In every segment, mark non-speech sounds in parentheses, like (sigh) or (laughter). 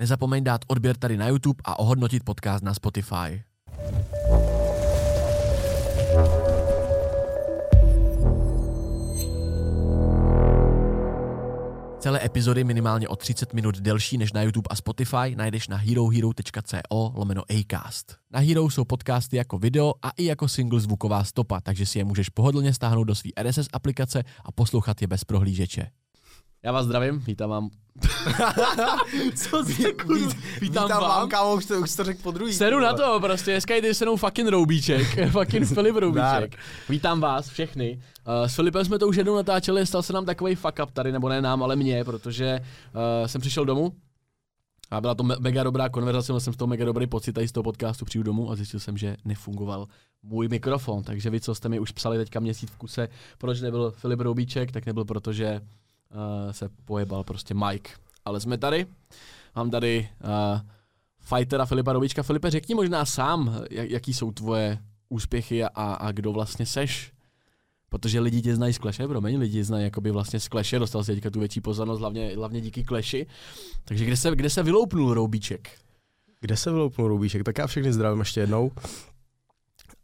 Nezapomeň dát odběr tady na YouTube a ohodnotit podcast na Spotify. Celé epizody minimálně o 30 minut delší než na YouTube a Spotify najdeš na herohero.co lomeno Acast. Na Hero jsou podcasty jako video a i jako single zvuková stopa, takže si je můžeš pohodlně stáhnout do své RSS aplikace a poslouchat je bez prohlížeče. Já vás zdravím, vítám vám. (laughs) Co se kurva? Vítám, Vítám vám, kámo, už to, už to řekl po druhý. Seru na to, prostě, dneska jde se mnou fucking Roubíček, (laughs) fucking Filip Roubíček. Vítám vás všechny. Uh, s Filipem jsme to už jednou natáčeli, stal se nám takový fuck up tady, nebo ne nám, ale mě, protože uh, jsem přišel domů a byla to me- mega dobrá konverzace, měl jsem z toho mega dobrý pocit tady z toho podcastu přijdu domů a zjistil jsem, že nefungoval můj mikrofon, takže vy, co jste mi už psali teďka měsíc v kuse, proč nebyl Filip Roubíček, tak nebyl proto, že uh, se pojebal prostě Mike. Ale jsme tady, mám tady uh, fightera Filipa Robička. Filipe, řekni možná sám, jak, jaký jsou tvoje úspěchy a, a kdo vlastně seš. Protože lidi tě znají z Clash, promiň, lidi znají jakoby vlastně z Clash, dostal si teďka tu větší pozornost, hlavně, hlavně díky Clashi. Takže kde se, kde se vyloupnul Roubíček? Kde se vyloupnul Rubíšek? Tak já všechny zdravím ještě jednou.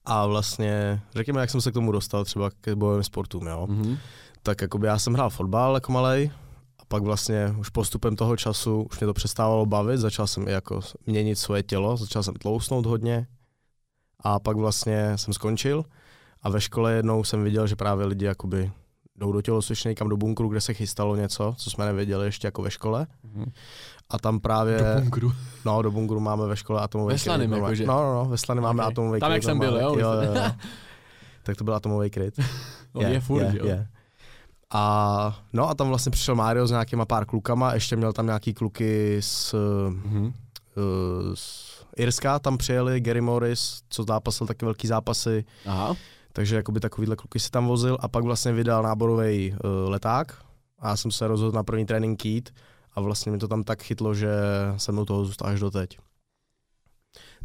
A vlastně, řekněme, jak jsem se k tomu dostal třeba k bojovým sportům, jo. Mm-hmm. Tak jakoby já jsem hrál fotbal jako malej, a pak vlastně už postupem toho času už mě to přestávalo bavit, začal jsem i jako měnit svoje tělo, začal jsem tlousnout hodně a pak vlastně jsem skončil a ve škole jednou jsem viděl, že právě lidi jakoby jdou do tělocvičny někam do bunkru, kde se chystalo něco, co jsme nevěděli ještě jako ve škole. Mhm. A tam právě... Do bunkru. No, do bunkru máme ve škole atomový Ve Slaným, kryt. normálně. jakože? No, no, no, ve Slaným máme atomový Tam, kryt. jak jsem byl, normálně. jo? jo, jo, jo. tak to byl atomový kryt. (laughs) On je, furt, jo. je. A no a tam vlastně přišel Mario s nějakýma pár klukama, ještě měl tam nějaký kluky z, Mhm. uh, z Irska, tam přijeli, Gary Morris, co zápasil taky velký zápasy, Aha. takže jakoby takovýhle kluky si tam vozil a pak vlastně vydal náborový uh, leták a já jsem se rozhodl na první trénink jít a vlastně mi to tam tak chytlo, že jsem mnou toho zůstal až doteď.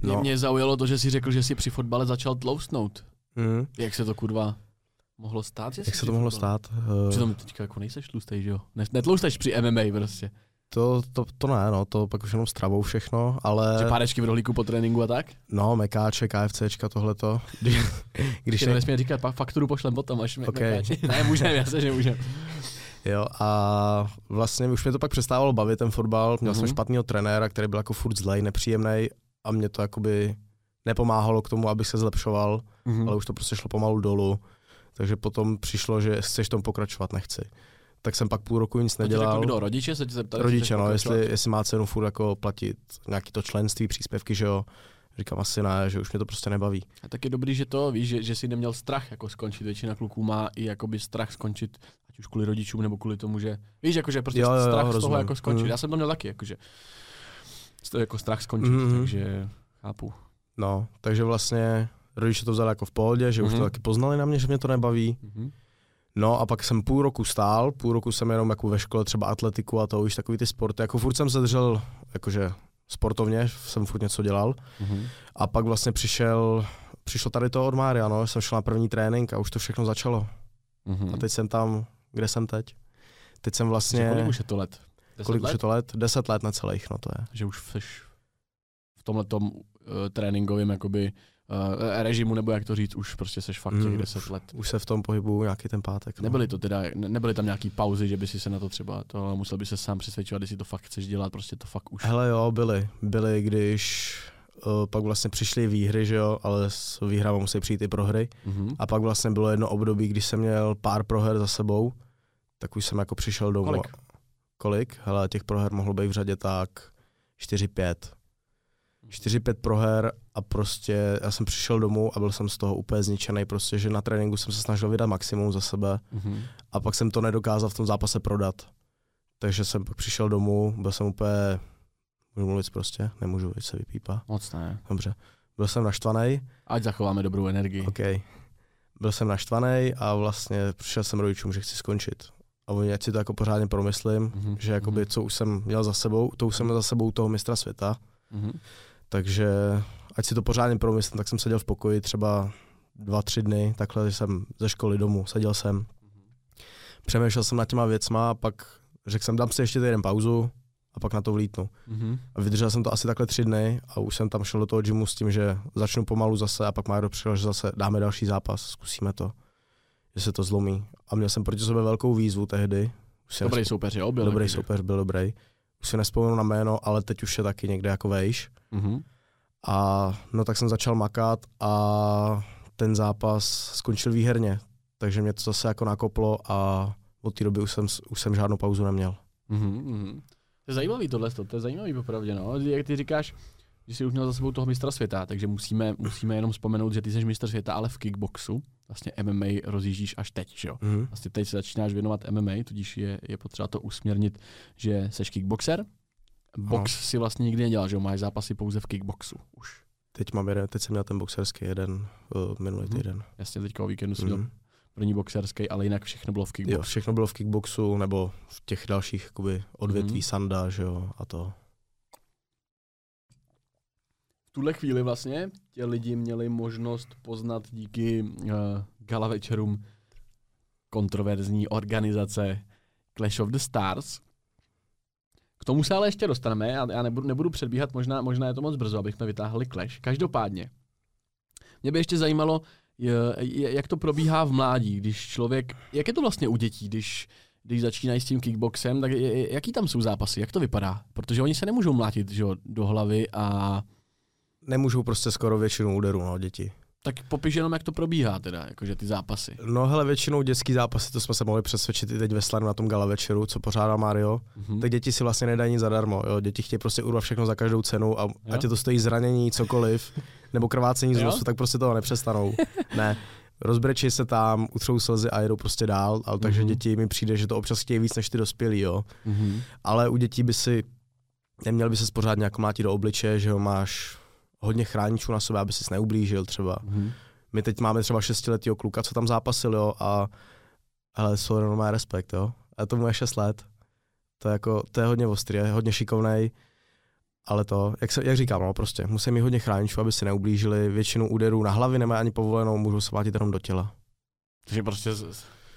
Mě, mě zaujalo to, že si řekl, že si při fotbale začal tloustnout. Mm. Jak se to kurva mohlo stát? Že Jak se to mohlo fotbale- stát? Uh, Přitom teďka jako nejseš tlustej, že jo? Ne, netlousteš při MMA prostě. to, to, to ne, no, to pak už jenom stravou všechno, ale Že párečky v rohlíku po tréninku a tak? no, mekáče, KFCčka, tohleto. (laughs) Když, Když ne, nesmí říkat, pak fakturu pošlem potom, až mi Ok. mekáči. Ne, můžeme, jasně, že můžeme. jo, a vlastně už mě to pak přestávalo bavit ten fotbal, měl jsem Mhm. špatného trenéra, který byl jako furt zlej, nepříjemný a mě to jakoby nepomáhalo k tomu, abych se zlepšoval, Mhm. ale už to prostě šlo pomalu dolů. Takže potom přišlo, že chceš tom pokračovat, nechci. Tak jsem pak půl roku nic To ti nedělal. kdo? Rodiče se tě zeptali? Rodiče, no, jestli, jestli má cenu furt jako platit nějaký to členství, příspěvky, že jo. Říkám asi ne, že už mě to prostě nebaví. A tak je dobrý, že to víš, že, že jsi neměl strach jako skončit. Většina kluků má i jakoby strach skončit, ať už kvůli rodičům nebo kvůli tomu, že víš, jakože prostě Jo, jo, jo, strach z toho jako skončit. Mhm. Já jsem to měl taky, jakože jako strach skončit, Mhm. takže chápu. No, takže vlastně rodiče to vzali jako v pohodě, že už Mhm. to taky poznali na mě, že mě to nebaví. Mhm. No a pak jsem půl roku stál, půl roku jsem jenom jako ve škole třeba atletiku a to už takový ty sporty, jako furt jsem se držel jakože sportovně, jsem furt něco dělal. Mhm. A pak vlastně přišel, přišlo tady to od Mária, no, jsem šel na první trénink a už to všechno začalo. Mhm. A teď jsem tam, kde jsem teď. Teď jsem Vlastně... vlastně, Kolik už je to let? Deset kolik už let? je to let? Deset let necelých, no to je. Že už jsi v tomhle tom uh, tréninkovém jakoby uh, režimu, nebo jak to říct, už prostě seš fakt těch Mm, 10 let. Už se v tom pohybu nějaký ten pátek. No. Nebyly to teda, ne, nebyly tam nějaký pauzy, že by si se na to třeba, to musel by se sám přesvědčovat, jestli to fakt chceš dělat, prostě to fakt už. Hele jo, byly. Byly, když uh, pak vlastně přišly výhry, že jo, ale s výhrama musí přijít i prohry. Mhm. A pak vlastně bylo jedno období, kdy jsem měl pár proher za sebou, tak už jsem jako přišel domů. Kolik? Kolik? Hele, těch proher mohlo být v řadě tak 4-5. 4-5 proher a prostě já jsem přišel domů a byl jsem z toho úplně zničený, prostě, že na tréninku jsem se snažil vydat maximum za sebe Mhm. a pak jsem to nedokázal v tom zápase prodat. Takže jsem pak přišel domů, byl jsem úplně, můžu mluvit prostě, nemůžu, se vypípá, Moc ne. dobře. Byl jsem naštvaný, Ať zachováme dobrou energii. OK. Byl jsem naštvaný a vlastně přišel jsem rodičům, že chci skončit. A oni, ať si to jako pořádně promyslím, Mhm. že jakoby, co už jsem měl za sebou, to už jsem měl za sebou toho mistra světa, Mhm. Takže ať si to pořádně promyslím, tak jsem seděl v pokoji třeba dva, tři dny, takhle jsem ze školy domů, seděl jsem, přemýšlel jsem nad těma věcma a pak řekl jsem, dám si ještě týden pauzu, a pak na to vlítnu. Mhm. A vydržel jsem to asi takhle tři dny a už jsem tam šel do toho gymu s tím, že začnu pomalu zase a pak má přišel, že zase dáme další zápas, zkusíme to, že se to zlomí. A měl jsem proti sobě velkou výzvu tehdy. Už Dobrý nespo- soupeř, jo? Byl dobrý soupeř, byl dobrý. Už si nespomenu na jméno, ale teď už je taky někde jako vejš. Mhm. A no tak jsem začal makat a ten zápas skončil výherně. Takže mě to zase jako nakoplo a od té doby už jsem, už jsem žádnou pauzu neměl. Mhm, mhm. To je zajímavý tohle, to je zajímavý popravdě, no. Jak ty říkáš, že jsi už měl za sebou toho mistra světa, takže musíme, musíme jenom vzpomenout, že ty jsi mistr světa, ale v kickboxu. Vlastně MMA rozjíždíš až teď, že jo? Mhm. Vlastně teď se začínáš věnovat MMA, tudíž je, je potřeba to usměrnit, že seš kickboxer. Box si vlastně nikdy nedělal, že jo? Máš zápasy pouze v kickboxu už. Teď, mám jeden, teď jsem měl ten boxerský jeden uh, minulý Mhm. týden. Jasně, teďka o víkendu jsi měl Mhm. první boxerský, ale jinak všechno bylo v Jo, kickboxu. všechno bylo v kickboxu nebo v těch dalších jakoby, odvětví Mhm. sanda, že jo, a to. Tuhle chvíli vlastně tě lidi měli možnost poznat díky uh, gala večerům kontroverzní organizace Clash of the Stars. K tomu se ale ještě dostaneme, já, já nebudu, nebudu předbíhat, možná, možná je to moc brzo, abychom vytáhli Clash. Každopádně, mě by ještě zajímalo, jak to probíhá v mládí, když člověk, jak je to vlastně u dětí, když, když začínají s tím kickboxem, tak jaký tam jsou zápasy, jak to vypadá? Protože oni se nemůžou mlátit že, do hlavy a Nemůžou prostě skoro většinu úderů, no, děti. tak popiš jenom, jak to probíhá teda, jakože ty zápasy. No hele, většinou dětský zápasy, to jsme se mohli přesvědčit i teď ve Slanu na tom gala večeru, co pořádá Mario, Mhm. tak děti si vlastně nedají nic zadarmo, jo. Děti chtějí prostě urvat všechno za každou cenu a Jo. ať je to stojí zranění, cokoliv, (laughs) nebo krvácení z nosu, tak prostě toho nepřestanou. (laughs) ne, rozbrečí se tam, utřou slzy a jedou prostě dál, ale takže Mhm. děti mi přijde, že to občas chtějí víc než ty dospělí, jo. Mhm. ale u dětí by si, neměl by se pořád nějak mlátit do obličeje, že jo, máš hodně chráničů na sobě, aby si neublížil třeba. Mhm. My teď máme třeba šestiletýho kluka, co tam zápasil, jo, a ale Soren má respekt, jo. A tomu je 6 let. To je jako, to je hodně ostrý, je hodně šikovnej, ale to, jak, se, jak říkám, no prostě, musí mít hodně chráničů, aby si neublížili, většinu úderů na hlavy nemají ani povolenou, můžou se mlátit jenom do těla. Takže prostě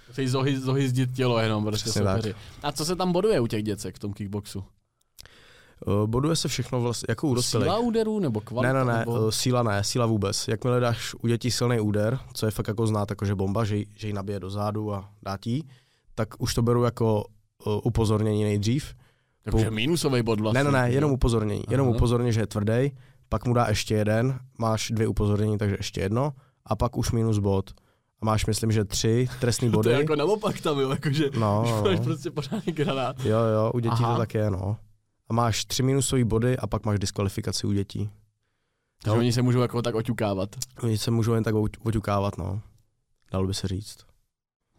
musí zohy, zohyzdit tělo jenom, prostě Přesně tak. A co se tam boduje u těch děcek v tom kickboxu? Uh, boduje se všechno vlastně, jako u dospělých. Síla úderů nebo kvalita? Ne, ne, ne, Nebo... eh, síla ne, síla vůbec. Jakmile dáš u dětí silný úder, co je fakt jako znát, jakože bomba, že, ji- že ji nabije do zádu a dá ti, ji, tak už to beru jako uh, upozornění nejdřív. Takže pou- minusový bod vlastně. Ne, ne, ne, jenom upozornění. Jenom Aha. upozornění, že je tvrdý, pak mu dá ještě jeden, máš dvě upozornění, takže ještě jedno, a pak už minus bod. A máš, myslím, že tři trestný (laughs) To body. je jako naopak tam, jo, jakože No, no, máš no. prostě pořádný granát. Jo, jo, u dětí Aha. to tak je, no. Máš tři minusové body a pak máš diskvalifikaci u dětí. Takže Jo. oni se můžou jako tak oťukávat. Oni se můžou jen tak oťu- oťukávat, no. Dalo by se říct.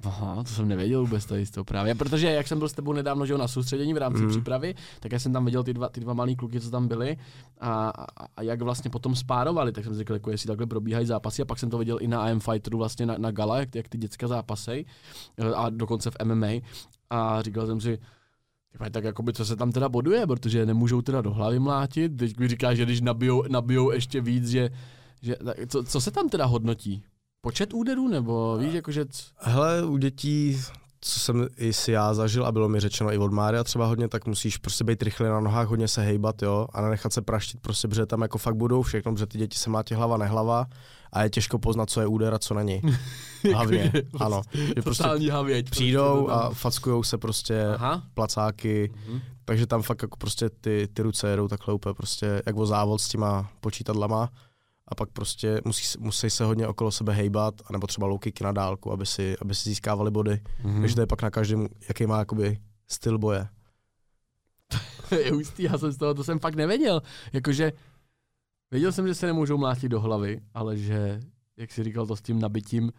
Aha, to jsem nevěděl vůbec tady z toho právě. Protože jak jsem byl s tebou nedávno že jo, na soustředění v rámci Mhm. přípravy, tak já jsem tam viděl ty dva, ty dva malí kluky, co tam byli a, a, a jak vlastně potom spárovali, tak jsem si řekl, jako jestli takhle probíhají zápasy a pak jsem to viděl i na IM Fighteru vlastně na, na gala, jak, ty- jak ty děcka zápasej a dokonce v MMA a říkal jsem si, "Tyhle, tak jakoby, co se tam teda boduje, protože nemůžou teda do hlavy mlátit, teď mi říká, že když nabijou, nabijou ještě víc, že, že tak co, co se tam teda hodnotí? Počet úderů nebo víš, jakože c- Hele, u dětí, co jsem i si já zažil a bylo mi řečeno i od Mária třeba hodně, tak musíš prostě být rychle na nohách, hodně se hejbat, jo, a nenechat se praštit, prostě, protože tam jako fakt budou všechno, protože ty děti se mátí hlava, nehlava a je těžko poznat, co je úder a co není. (laughs) Hlavně, Jakože ano. Že prostě havěť. přijdou prostě a fackujou se prostě Aha. placáky, Mhm. takže tam fakt jako prostě ty, ty ruce jedou takhle úplně prostě jak o závod s těma počítadlama a pak prostě musí, se- musí se hodně okolo sebe hejbat, anebo třeba low kicky na dálku, aby si, aby si získávali body. Mhm. Takže to je pak na každém, jaký má jakoby styl boje. (laughs) je hustý, já jsem z toho, to jsem fakt nevěděl. Jakože, věděl jsem, že se nemůžou mlátit do hlavy, ale že, jak jsi říkal, to s tím nabitím,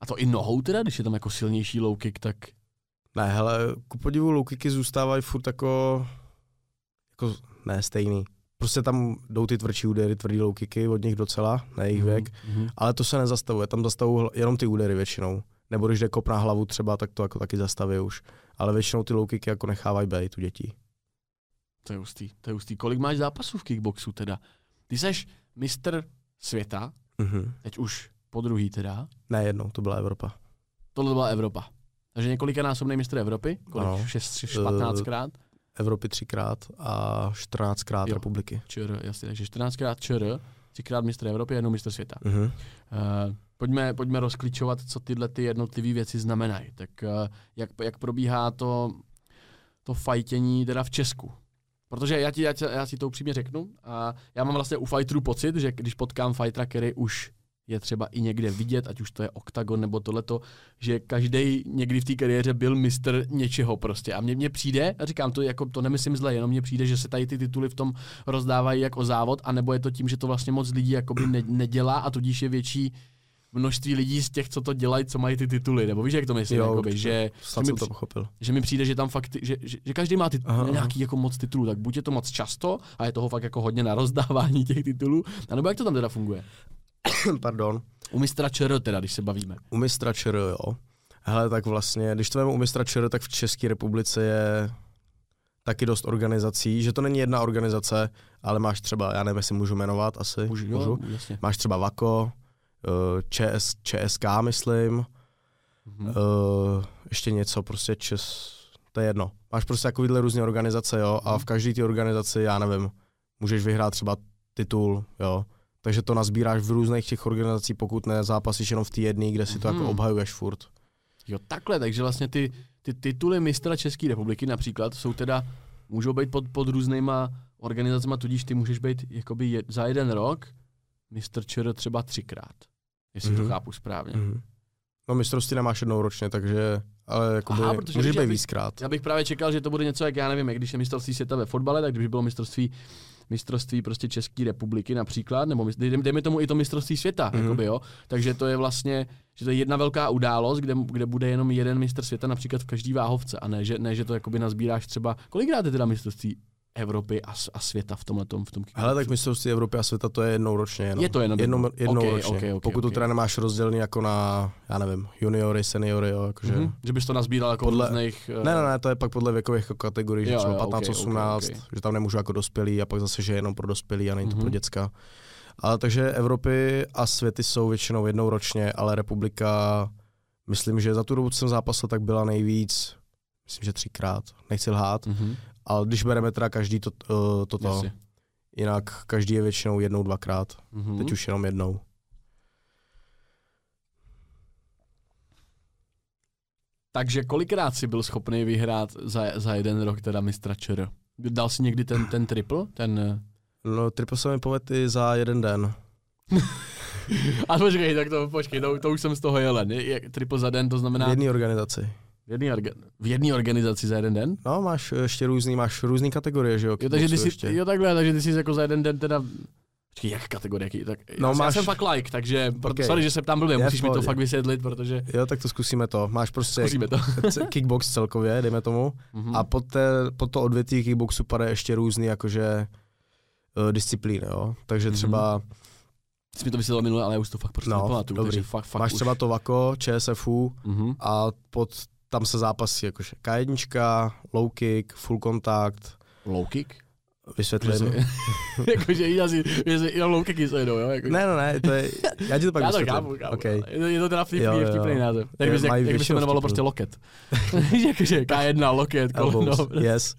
a to i nohou teda, když je tam jako silnější low kick, tak Ne, hele, ku podivu low kicky zůstávají furt jako, jako ne stejný. Prostě tam jdou ty tvrdší údery, tvrdý low kicky od nich docela, na jejich věk, Mhm. ale to se nezastavuje, tam zastavují jenom ty údery většinou. Nebo když jde kop na hlavu třeba, tak to jako taky zastaví už. Ale většinou ty low kicky jako nechávají být u dětí. To je hustý, to je hustý. Kolik máš zápasů v kickboxu teda? Ty seš mistr světa, Mhm. teď už po druhý teda, Ne jednou, to byla Evropa. tohle byla Evropa. Takže několikanásobný mistr Evropy, kolik? Ano. 6, 15 krát? Evropy třikrát a 14krát Jo. republiky. ČR, jasně, takže 14krát ČR, třikrát mistr Evropy, jednou mistr světa. Mhm. Uh, pojďme, pojďme rozklíčovat, co tyhle ty jednotlivé věci znamenají. Tak uh, jak, jak probíhá to, to fajtění teda v Česku? Protože já ti, já, já si to upřímně řeknu, a já mám vlastně u fighterů pocit, že když potkám fightera, který už je třeba i někde vidět, ať už to je oktagon nebo tohleto, že každý někdy v té kariéře byl mistr něčeho prostě. A mně, mně přijde, a říkám to, jako to nemyslím zle, jenom mně přijde, že se tady ty tituly v tom rozdávají jako závod, anebo je to tím, že to vlastně moc lidí jakoby ne, nedělá a tudíž je větší množství lidí z těch, co to dělají, co mají ty tituly. Nebo víš, jak to myslím? Jo, jakoby, že, že, jsem mi, to pochopil. že mi přijde, že tam fakt, že, že, že každý má ty, Aha, aha. nějaký jako moc titulů, tak buď je to moc často a je toho fakt jako hodně na rozdávání těch titulů, anebo jak to tam teda funguje? (coughs) Pardon. U mistra ČR teda, když se bavíme. U mistra ČR, jo. Hele, tak vlastně, když to vemu u mistra ČR, tak v České republice je taky dost organizací, že to není jedna organizace, ale máš třeba, já nevím, jestli můžu jmenovat, asi Můžu, jo, můžu. jasně. Máš třeba VAKO, eh, ČS, ČSK, myslím, Mhm. uh, ještě něco, prostě Čes, to je jedno. Máš prostě takovýhle různé organizace, jo, a v každé té organizaci, já nevím, můžeš vyhrát třeba titul, jo, takže to nazbíráš v různých těch organizacích, pokud ne zápasíš jenom v té jedné, kde si to Mhm. jako obhajuješ furt. Jo, takhle, takže vlastně ty, ty tituly mistra České republiky například jsou teda, můžou být pod, pod různýma organizacemi, tudíž ty můžeš být jakoby je, za jeden rok mistr ČR třeba třikrát, jestli mm-hmm. to Mhm. chápu správně. Mhm. No mistrovství nemáš jednou ročně, takže, ale jakoby, Aha, protože jak být víckrát. Já bych právě čekal, že to bude něco, jak já nevím, jak když je mistrovství světa ve fotbale, tak kdyby bylo mistrovství mistrovství prostě České republiky například, nebo dej- dejme tomu i to mistrovství světa, Mhm. mm-hmm. jakoby, jo. Takže to je vlastně, že to je jedna velká událost, kde, kde bude jenom jeden mistr světa například v každý váhovce a ne, že, ne, že to jakoby nazbíráš třeba, kolikrát je teda mistrovství Evropy a, a světa v tomhle tom, v tom Hele, tak mistrovství Evropy a světa to je jednou ročně jenom. Je to jenom jednou, jednou Ok, ročně. ok, ok, Pokud to ok. teda nemáš rozdělený jako na, já nevím, juniory, seniory, jo, jakože. mm-hmm. že bys to nazbíral jako Podle- různých... eh, Ne, ne, ne, to je pak podle věkových jako kategorií, že Jo, třeba jo, 15, ok, ok, 18, ok. že tam nemůžu jako dospělý a pak zase, že je jenom pro dospělý a není to Mhm. pro děcka. Ale takže Evropy a světy jsou většinou jednou ročně, ale republika, myslím, že za tu dobu, co jsem zápasil, tak byla nejvíc, myslím, že třikrát, nechci lhát, Mm-hmm. Ale když bereme teda každý to, uh, toto, Jasně. jinak každý je většinou jednou, dvakrát, Mm-hmm. teď už jenom jednou. Takže kolikrát jsi byl schopný vyhrát za, za jeden rok teda mistra ČR? Dal jsi někdy ten, ten triple? Ten, eh, No, triple se mi povedl i za jeden den. (laughs) a počkej, tak to, počkej, to, to už jsem z toho jelen. Je- je- Triple za den, to znamená V jedné organizaci. V jedné orga, v organizaci za jeden den? No, máš ještě různý, máš různý kategorie, že jo? Jo, takže ty jsi, ještě. jo takhle, takže ty jsi jako za jeden den teda Počkej, jak kategorie? jaký- Tak, No, já, já máš- jsem fakt like, takže okay. Ok. sorry, že se ptám blbě, musíš mi to fakt vysvětlit, protože Jo, tak to zkusíme to. Máš prostě zkusíme to. (laughs) kickbox celkově, dejme tomu. Mhm. A pod, té, pod to odvětví kickboxu padá ještě různý jakože uh, disciplíny, jo. Takže Mhm. třeba Jsi mi to vysvětlil minule, ale já už to fakt prostě No, nepamatuju, dobrý. takže fakt, fakt máš už. třeba to VAKO, ČSFU Mhm. a pod tam se zápasí jakože K1, low kick, full contact, Low kick? Vysvětlím. (laughs) jakože jí asi, že se jenom low kicky se jedou, jo? Jako, Ne, ne, ne, to je, já ti to pak já to vysvětlím. chápu, chápu. Okay. Je, to, je to teda vtipný, Jo, jo. vtipný název. Je- bys, jak, jak by se jmenovalo prostě loket. (laughs) (laughs) jakože K1, loket, koleno. Yes.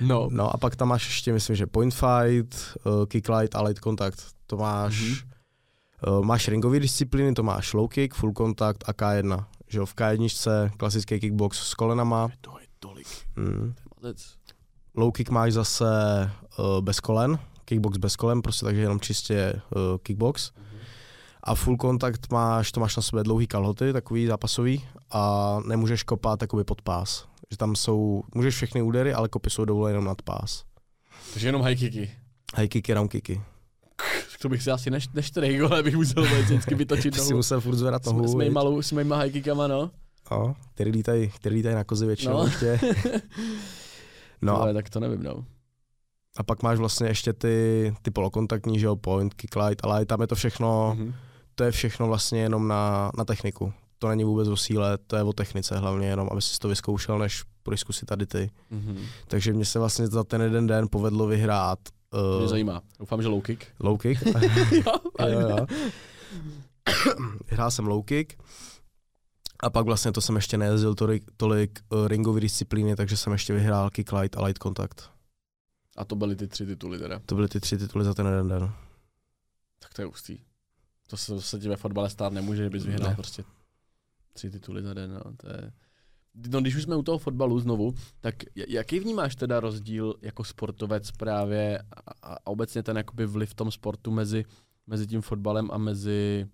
No. No a pak tam máš ještě, myslím, že point fight, uh, kick light a light contact. To máš, Mhm. mm-hmm. uh, máš ringové disciplíny, to máš low kick, full contact a K1. Že jo, v K1 klasický kickbox s kolenama. To je tolik. Mm. Low kick máš zase uh, bez kolen, kickbox bez kolen, prostě takže jenom čistě uh, kickbox. A full kontakt máš, to máš na sobě dlouhý kalhoty, takový zápasový, a nemůžeš kopat jakoby pod pás. Že tam jsou, můžeš všechny údery, ale kopy jsou dovoleny jenom nad pás. Takže jenom high kicky. High kicky, round kicky. To bych si asi neš, neštrej, ale bych musel vždycky vytočit (laughs) Ty si nohu. musel furt zvedat S, nohu. s, viď? mýma, lou- s mýma high kickama, no. No, který lítají, který lítají na kozy většinou No. ještě. (laughs) No ale tak to nevím, no. a pak máš vlastně ještě ty, ty polokontaktní, že jo, point, kick light, ale tam je to všechno, Mhm. to je všechno vlastně jenom na, na techniku. To není vůbec o síle, to je o technice hlavně jenom, aby si to vyzkoušel, než půjdeš zkusit tady ty. Mhm. Takže mě se vlastně za ten jeden den povedlo vyhrát Mě uh, zajímá. Doufám, že low kick. low kick. (laughs) jo, jo, jo. Hrál jsem low kick A pak vlastně to jsem ještě nejezdil tolik, tolik uh, ringové disciplíny, takže jsem ještě vyhrál kick light a light contact. A to byly ty tři tituly teda. To byly ty tři tituly za ten jeden den. Tak to je ústý. To se, to se ti ve fotbale stát nemůže, že bys vyhrál Ne. prostě tři tituly za den. No, to je... no, když už jsme u toho fotbalu znovu, tak jaký vnímáš teda rozdíl jako sportovec právě a, a obecně ten jakoby vliv v tom sportu mezi, mezi tím fotbalem a mezi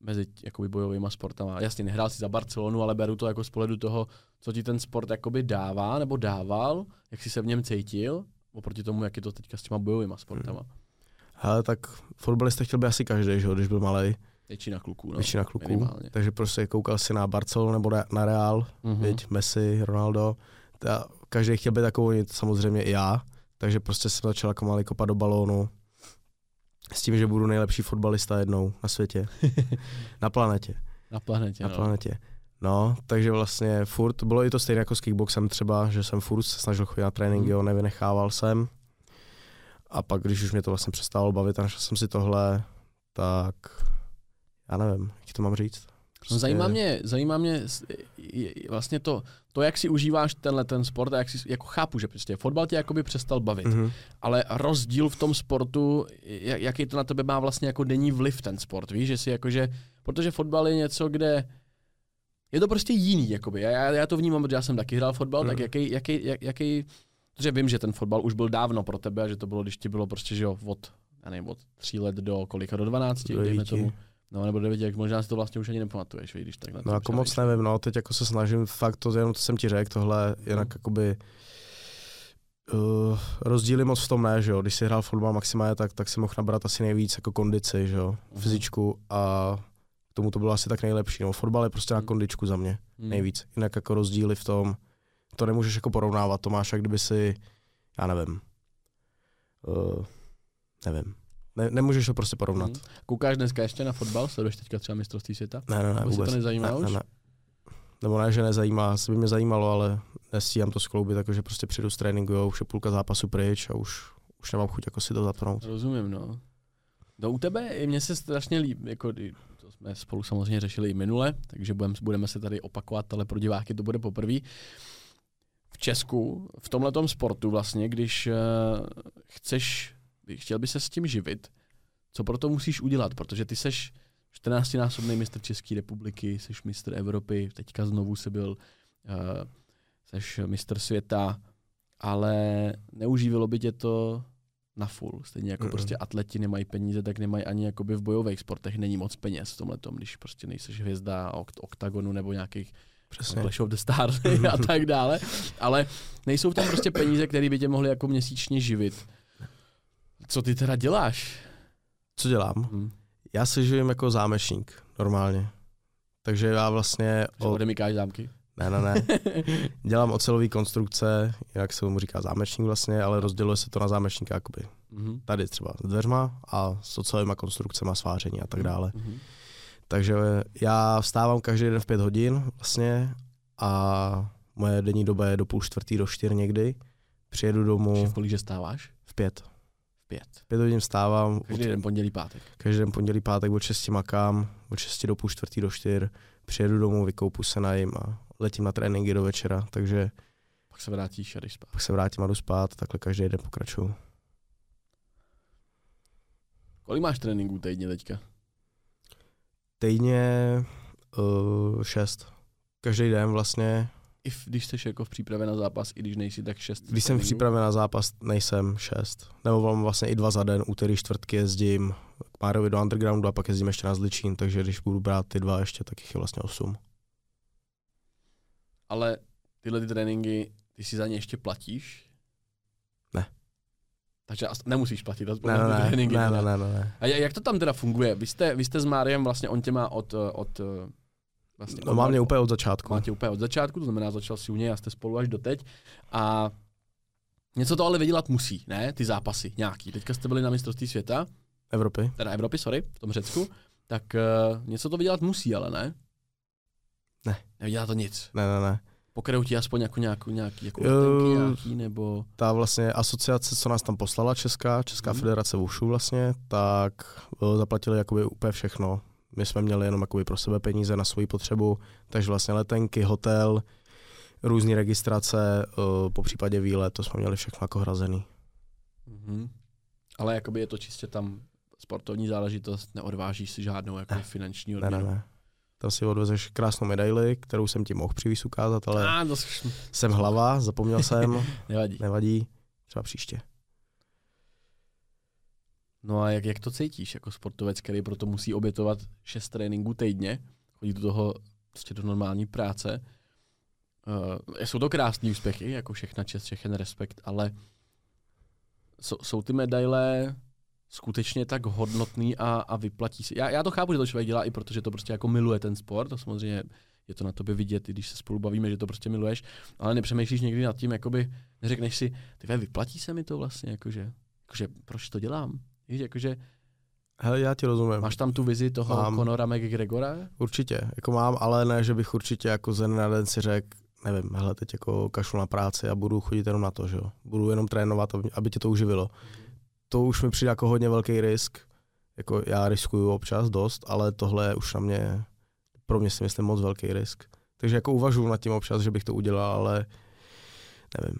mezi jakoby bojovými sportama. Jasně, nehrál si za Barcelonu, ale beru to jako z pohledu toho, co ti ten sport jakoby dává nebo dával, jak jsi se v něm cítil, oproti tomu, jak je to teďka s těma bojovými sportama. Ale tak fotbalista chtěl by asi každý, že když byl malý, Většina kluků, no. většina kluků. minimálně. Takže prostě koukal si na Barcelonu nebo na, na Real, Mhm. mm-hmm. viď, Messi, Ronaldo. Ta, každý chtěl být takový, samozřejmě i já. Takže prostě jsem začal jako malý kopat do balónu. S tím, že budu nejlepší fotbalista jednou na světě. (laughs) na planetě. Na planetě, na no. planetě. No, takže vlastně furt, bylo i to stejné jako s kickboxem třeba, že jsem furt se snažil chodit na tréninky, Mhm. mm. nevynechával jsem. A pak, když už mě to vlastně přestalo bavit a našel jsem si tohle, tak já nevím, jak to mám říct. No, zajímá mě, zajímá mě vlastně to, to, jak si užíváš tenhle ten sport a jak si, jako chápu, že prostě fotbal tě jakoby přestal bavit, mm. Mhm. ale rozdíl v tom sportu, jak, jaký to na tebe má vlastně jako denní vliv ten sport, víš, že si jakože, protože fotbal je něco, kde je to prostě jiný, jakoby. Já, já, to vnímám, protože já jsem taky hrál fotbal, mm. tak Mhm. jaký, jaký, jak, jaký, protože vím, že ten fotbal už byl dávno pro tebe a že to bylo, když ti bylo prostě, že jo, od, já nevím, od tří let do kolika, do 12, Do dejme tomu. No nebo 9, jak možná si to vlastně už ani nepamatuješ, víš, když tak na No jako moc nevím, no, teď jako se snažím, fakt to jenom to jsem ti řekl, tohle, jinak Mhm. jakoby uh, rozdíly moc v tom ne, že jo, když si hrál fotbal maximálně, tak, tak si mohl nabrat asi nejvíc jako kondici, že jo, Mhm. fyzičku a k tomu to bylo asi tak nejlepší, no, fotbal je prostě na Mhm. kondičku za mě, Hmm. nejvíc, jinak jako rozdíly v tom, to nemůžeš jako porovnávat, to máš jak kdyby si, já nevím, uh, nevím, ne, nemůžeš to prostě porovnat. Mhm. Koukáš dneska ještě na fotbal? Sleduješ teďka třeba mistrovství světa? Ne, ne, ne, Nebo se to vůbec. nezajímá ne, už? Ne, ne. Nebo ne, že nezajímá, asi by mě zajímalo, ale nestíhám to skloubit, takže prostě přijdu z tréninku, jo, už je půlka zápasu pryč a už, už nemám chuť jako si to zapnout. Rozumím, no. No u tebe, i mně se strašně líbí, jako to jsme spolu samozřejmě řešili i minule, takže budem, budeme se tady opakovat, ale pro diváky to bude poprvé. V Česku, v tomhletom sportu vlastně, když uh, chceš, chtěl by se s tím živit, co pro to musíš udělat, protože ty seš 14-násobný mistr České republiky, seš mistr Evropy, teďka znovu se byl, uh, seš mistr světa, ale neužívalo by tě to na full. Stejně jako Mm-mm. prostě atleti nemají peníze, tak nemají ani jakoby v bojových sportech není moc peněz v tomhle tom, když prostě nejseš hvězda okt- oktagonu nebo nějakých Přesně. Clash of the Stars (laughs) a tak dále, ale nejsou tam prostě peníze, které by tě mohly jako měsíčně živit. Co ty teda děláš? Co dělám? Hm. Já se živím jako zámečník, normálně. Takže já vlastně... Že O, odemykáš zámky? ne, ne, ne. (laughs) Dělám ocelové konstrukce, jak se mu říká zámečník vlastně, ale rozděluje se to na zámečníka jakoby. Mhm. Tady třeba s dveřma a s ocelovými konstrukcemi, sváření a tak dále. Mhm. Takže já vstávám každý den v pět hodin vlastně a moje denní doba je do půl čtvrtý do čtyř někdy. Přijedu domů v kolik, že stáváš? v pět. Pět. Pět hodin vstávám, Každý den pondělí, pátek. každý den pondělí, pátek od 6 makám, od 6 do půl čtvrtý do čtyř. Přijedu domů, vykoupu se najím a letím na tréninky do večera, takže Pak se vrátíš a jdeš spát. pak se vrátím a jdu spát, takhle každý den pokračuju. Kolik máš tréninků týdně teďka? Týdně uh, šest. Každý den vlastně. I v, když jsi jako v přípravě na zápas, i když nejsi, tak šest Když jsem v přípravě na zápas, nejsem šest. Nebo mám vlastně i dva za den, úterý, čtvrtky jezdím k Márovi do undergroundu a pak jezdím ještě na Zličín, takže když budu brát ty dva ještě, tak jich je vlastně osm. Ale tyhle ty tréninky, ty si za ně ještě platíš? Ne. Takže nemusíš platit aspoň Ne, ne, ty ne, tréninky. ne, teda. ne, ne, ne. A ja- jak to tam teda funguje? Vy jste, vy jste s Máriem, vlastně on tě má od, od vlastně No mám mě úplně od začátku. Má tě úplně od začátku, to znamená, začal si u něj a jste spolu až doteď. A něco to ale vydělat musí, ne? Ty zápasy nějaký. Teďka jste byli na mistrovství světa, Evropy. teda Evropy, sorry, v tom Řecku. Tak uh, něco to vydělat musí, ale ne? Ne. Nevydělá to nic. Ne, ne, ne. Pokryjou ti aspoň jako nějakou, nějaký, jako letenky nějaký, nebo... Ta vlastně asociace, co nás tam poslala, Česká, Česká Mhm. federace Wushu vlastně, tak eh, zaplatili jakoby úplně všechno. My jsme měli jenom jakoby pro sebe peníze na svoji potřebu, takže vlastně letenky, hotel, různé registrace, uh, po případě výlet, to jsme měli všechno jako hrazený. Mm-hmm. Ale jakoby je to čistě tam sportovní záležitost, neodvážíš si žádnou jako Ne. finanční Ne, odměnu. ne, ne. Tam si odvezeš krásnou medaili, kterou jsem ti mohl přivís ukázat, ale A, to jsem hlava, zapomněl jsem, (laughs) nevadí. nevadí, třeba příště. No a jak, jak to cítíš jako sportovec, který proto musí obětovat šest tréninků týdně, chodí do toho prostě do normální práce. Uh, jsou to krásné úspěchy, jako všechna čest, všechen respekt, ale jsou, jsou ty medaile skutečně tak hodnotný a, a vyplatí si. Já, já to chápu, že to člověk dělá i protože to prostě jako miluje ten sport, to samozřejmě je to na tobě vidět, i když se spolu bavíme, že to prostě miluješ, ale nepřemýšlíš někdy nad tím, jakoby neřekneš si, ty vyplatí se mi to vlastně, jakože, jakože proč to dělám? Víš, jakože Hele, já ti rozumím. máš tam tu vizi toho Mám. Conora McGregora? Určitě, jako mám, ale ne, že bych určitě jako ze na den si řekl, nevím, hele, teď jako kašlu na práci a budu chodit jenom na to, že jo. Budu jenom trénovat, aby- aby tě to uživilo. To už mi přijde jako hodně velký risk. Jako já riskuju občas dost, ale tohle je už na mě, pro mě si myslím moc velký risk. Takže jako uvažuji nad tím občas, že bych to udělal, ale nevím.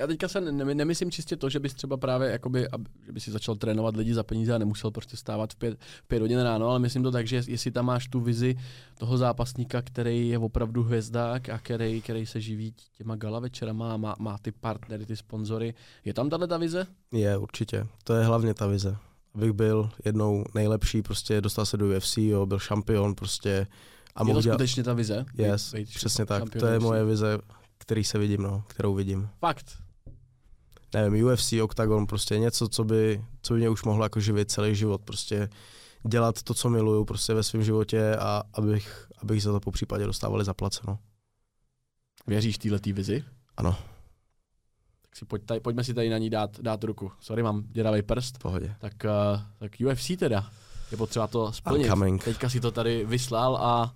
Já teďka se ne, nemyslím čistě to, že bys třeba právě, jakoby, ab, že bys si začal trénovat lidi za peníze a nemusel prostě stávat v pět, v pět hodin ráno, ale myslím to tak, že jestli tam máš tu vizi toho zápasníka, který je opravdu hvězdák a který, který se živí těma gala večerama a má, má ty partnery, ty sponzory. Je tam tahle ta vize? Je, určitě. To je hlavně ta vize. Abych byl jednou nejlepší, prostě dostal se do UFC, jo, byl šampion, prostě a je to dělat, skutečně ta vize? Yes, Být- být Přesně tak, to je moje vize, který se vidím, no, kterou vidím. Fakt. Nevím, UFC, Octagon, prostě něco, co by, co by mě už mohlo jako živit celý život, prostě dělat to, co miluju prostě ve svém životě a abych, abych za to po případě dostávali zaplaceno. Věříš této vizi? Ano. Tak si pojď tady, pojďme si tady na ní dát, dát ruku. Sorry, mám děravý prst. V pohodě. Tak, uh, tak UFC teda. Je potřeba to splnit. Teďka si to tady vyslal a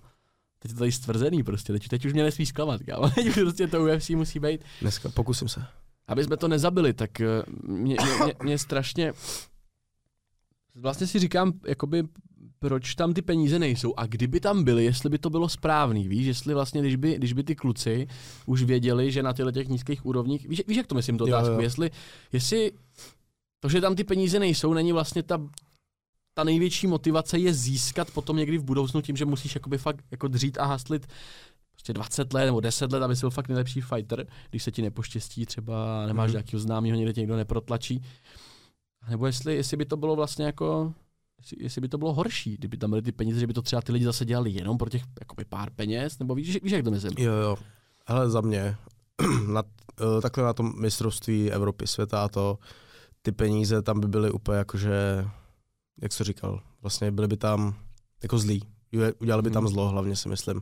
teď je to tady stvrzený prostě. Teď, teď už mě nesmí zklamat, kámo. (laughs) Teď prostě to UFC musí být. Dneska pokusím se. Aby jsme to nezabili, tak eh, mě, mě, mě, (coughs) mě strašně... Vlastně si říkám, jakoby, proč tam ty peníze nejsou a kdyby tam byly, jestli by to bylo správný, víš, jestli vlastně, když by, když by ty kluci už věděli, že na těchto těch nízkých úrovních, víš, víš jak to myslím, to Jo, otázku, jo. jestli, jestli to, že tam ty peníze nejsou, není vlastně ta, ta největší motivace je získat potom někdy v budoucnu tím, že musíš jakoby fakt jako dřít a haslit prostě 20 let nebo 10 let, aby byl fakt nejlepší fighter, když se ti nepoštěstí, třeba nemáš Mhm. nějakého známého, někde tě někdo neprotlačí. Nebo jestli, jestli by to bylo vlastně jako, jestli, jestli by to bylo horší, kdyby tam byly ty peníze, že by to třeba ty lidi zase dělali jenom pro těch jakoby pár peněz, nebo víš, víš jak to myslím? Jo, jo. Hele, za mě, (clears throat) na, eh, takhle na tom mistrovství Evropy, světa a to, ty peníze tam by byly úplně jakože, jak jsi říkal, vlastně byly by tam jako zlí. Udělali by tam Mhm. zlo, hlavně si myslím.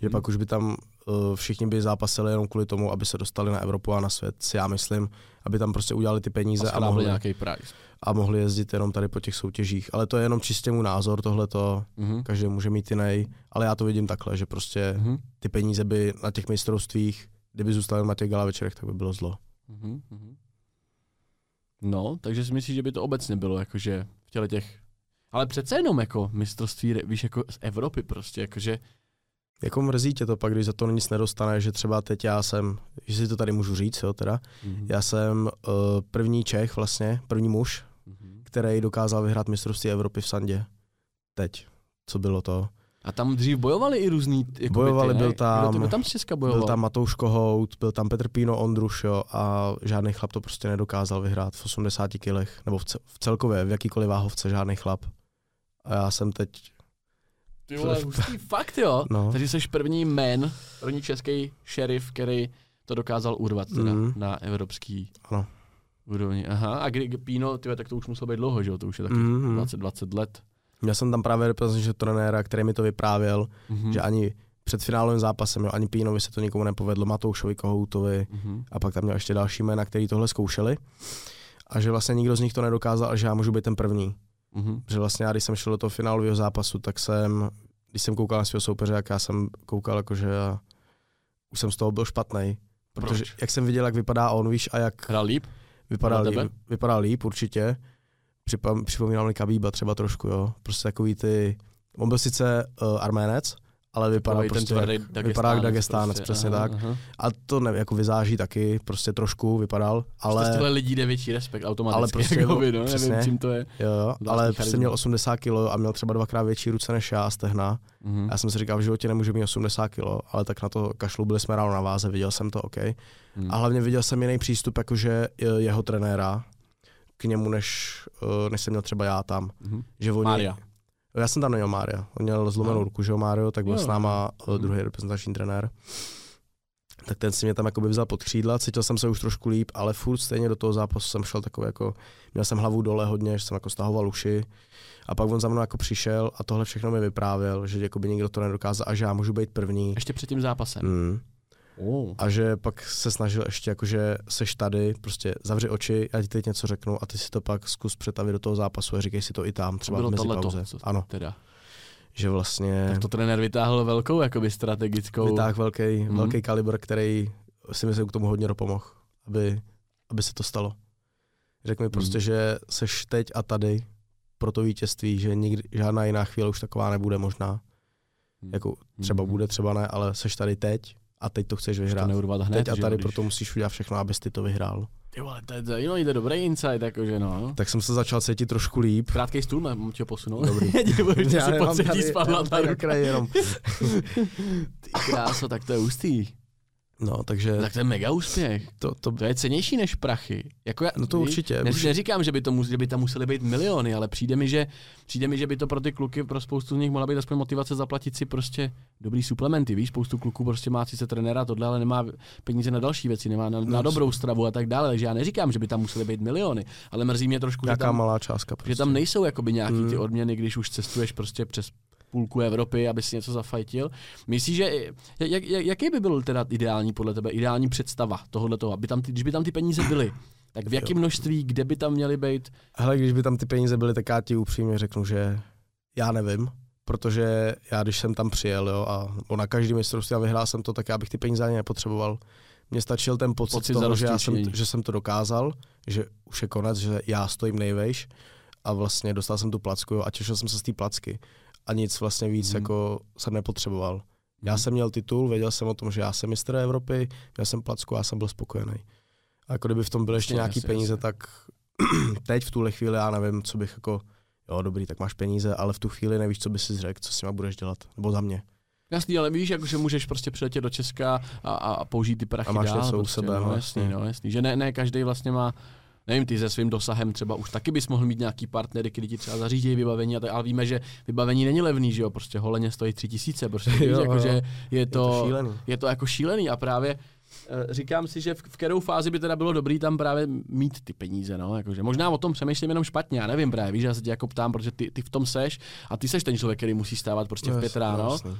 Že Mhm. pak už by tam uh, všichni by zápasili jenom kvůli tomu, aby se dostali na Evropu a na svět, si já myslím, aby tam prostě udělali ty peníze a, a mohli, nějaký price. a mohli jezdit jenom tady po těch soutěžích. Ale to je jenom čistě můj názor, tohle to Mhm. každý může mít jiný, ale já to vidím takhle, že prostě Mhm. ty peníze by na těch mistrovstvích, kdyby zůstaly na těch gala večerech, tak by bylo zlo. Mhm, mhm. No, takže si myslíš, že by to obecně bylo jakože v těle těch... Ale přece jenom jako mistrovství, víš, jako z Evropy prostě, jakože... Jako mrzí tě to pak, když za to nic nedostane, že třeba teď já jsem, že si to tady můžu říct, jo, teda, Mhm. já jsem uh, první Čech vlastně, první muž, Mhm. který dokázal vyhrát mistrovství Evropy v Sandě. Teď, co bylo to. A tam dřív bojovali i různý... Jako Bojovali, ty, byl tam- Kdo, kdo tam z Česka bojoval? Byl tam Matouš Kohout, byl tam Petr Píno Ondruš, jo, a žádný chlap to prostě nedokázal vyhrát v 80 kilech, nebo v, ce- v celkově, v jakýkoliv váhovce žádný chlap. A já jsem teď, Ty vole, hustý fakt jo. no, Takže jsi první man, první český šerif, který to dokázal urvat teda Mhm. na evropský Ano. úrovni. Aha, a kdy, Píno, tyhle, tak to už muselo být dlouho, že jo? To už je taky Mhm. 20-20 let. měl jsem tam právě reprezentačního trenéra, který mi to vyprávěl, Mhm. že ani před finálovým zápasem, jo, ani Pínovi se to nikomu nepovedlo, Matoušovi Kohoutovi, Mhm. a pak tam měl ještě další jména, který tohle zkoušeli. A že vlastně nikdo z nich to nedokázal a že já můžu být ten první. Mhm. Že vlastně já, když jsem šel do toho finálového zápasu, tak jsem, když jsem koukal na svého soupeře, jak já jsem koukal, jakože já už jsem z toho byl špatný. Protože Proč? jak jsem viděl, jak vypadá on, víš, a jak Hrál líp? vypadá Podle líp, vypadá líp určitě. Připa, připomínal mi Kabíba třeba trošku, jo. Prostě takový ty On byl sice uh, arménec, ale vypadá ten prostě, tvrdý jak, vypadá jak Dagestánec Dagestánec, prostě, přesně aha, tak. aha. A to ne, jako vyzáží taky, prostě trošku vypadal, Ale... Z ale, těchto lidí jde větší respekt automaticky. Ale prostě jako vy, no, nevím, přesně. čím to je. jo, jo, ale prostě měl 80 kg a měl třeba dvakrát větší ruce než já, stehna. Mhm. Já jsem si říkal, v životě nemůže mít 80 kg, ale tak na to kašlu, byli jsme ráno na váze, viděl jsem to, OK. Mhm. A hlavně viděl jsem jiný přístup, jakože je- jeho trenéra k němu, než, eh, než jsem měl třeba já tam. Mhm. Že oni, Mária. Já jsem tam neměl Mária, on měl zlomenou ruku, že jo, Mário, tak byl Jo. s náma eh, druhý reprezentační trenér. Tak ten si mě tam jakoby vzal pod křídla, cítil jsem se už trošku líp, ale furt stejně do toho zápasu jsem šel takový jako, měl jsem hlavu dole hodně, že jsem jako stahoval uši. A pak on za mnou jako přišel a tohle všechno mi vyprávěl, že jakoby nikdo to nedokázal a že já můžu být první. Ještě před tím zápasem. Mm. Oh. A že pak se snažil ještě jako, že seš tady, prostě zavři oči, já ti teď něco řeknu a ty si to pak zkus přetavit do toho zápasu a říkej si to i tam, třeba bylo v mezi tohleto, pauze. co- Ano, Teda. že vlastně Tak to trenér vytáhl velkou jakoby strategickou. vytáhl velký, Mhm. velký kalibr, který si myslím k tomu hodně dopomohl, aby, aby se to stalo. Řekl mi prostě, Mhm. že seš teď a tady pro to vítězství, že nikdy, žádná jiná chvíle už taková nebude možná. Mhm. Jako třeba Mhm. bude, třeba ne, ale seš tady teď a teď to chceš vyhrát. to neurvat hned, Teď a že jo, tady když- proto musíš udělat všechno, abys ty to vyhrál. Ty vole, to je zajímavý, to je dobrý insight, jakože no. Tak jsem se začal cítit trošku líp. Krátký stůl, mám tě posunout. Dobrý. Nebo ještě si pocítí spadla okraj jenom. (laughs) Ty kráso, tak to je ústý. No, takže Tak to je mega úspěch. to, to, To je cenější než prachy. Jako já, no to určitě. Ne, Už, neříkám, že by, to mus, že by tam musely být miliony, ale přijde mi, že, přijde mi, že by to pro ty kluky, pro spoustu z nich mohla být aspoň motivace zaplatit si prostě dobrý suplementy. Víš, spoustu kluků prostě má sice trenéra tohle, ale nemá peníze na další věci, nemá na, na No, dobrou stravu a tak dále. Takže já neříkám, že by tam musely být miliony, ale mrzí mě trošku, že nějaká tam, malá částka. Prostě. že tam nejsou jakoby nějaký ty Mm. odměny, když už cestuješ prostě přes půlku Evropy, aby si něco zafajtil. Myslíš, že jak, jak, jaký by byl teda ideální podle tebe, ideální představa tohohle toho, aby tam ty, když by tam ty peníze byly, tak v jakém množství, kde by tam měly být? Hele, když by tam ty peníze byly, tak já ti upřímně řeknu, že já nevím, protože já když jsem tam přijel jo, a na každý mistrovství a vyhrál jsem to, tak já bych ty peníze ani nepotřeboval. Mně stačil ten pocit, Pocit toho, že, já jsem, že jsem to dokázal, že už je konec, že já stojím nejvejš a vlastně dostal jsem tu placku jo, a těšil jsem se z té placky. A nic vlastně víc Mhm. jako jsem nepotřeboval. Já Mhm. jsem měl titul, věděl jsem o tom, že já jsem mistr Evropy, měl jsem placku a já jsem byl spokojený. A jako kdyby v tom byly ještě nějaký peníze, jasně. tak (clears throat) teď v tuhle chvíli já nevím, co bych jako, jo dobrý, tak máš peníze, ale v tu chvíli nevíš, co bys si řekl, co s nima budeš dělat, nebo za mě. Jasný, ale víš, jako, že můžeš prostě přiletět do Česka a, a, použít ty prachy A máš dál. něco u prostě, sebe, no, no, jasný, no, jasný. Že ne, ne každý vlastně má, nevím, ty se svým dosahem třeba už taky bys mohl mít nějaký partnery, který ti třeba zařídí vybavení, a tak, ale víme, že vybavení není levný, že jo, prostě holeně stojí tři tisíce, prostě víš, (laughs) Jo, jako, jo. že je Je to to, šílený. je to jako šílený a právě eh, říkám si, že v, v kterou fázi by teda bylo dobrý tam právě mít ty peníze, no, jakože možná o tom přemýšlím jenom špatně, já nevím právě, víš, já se tě jako ptám, protože ty, ty v tom seš a ty seš ten člověk, který musí stávat prostě v No, pět jasně, ráno jasně.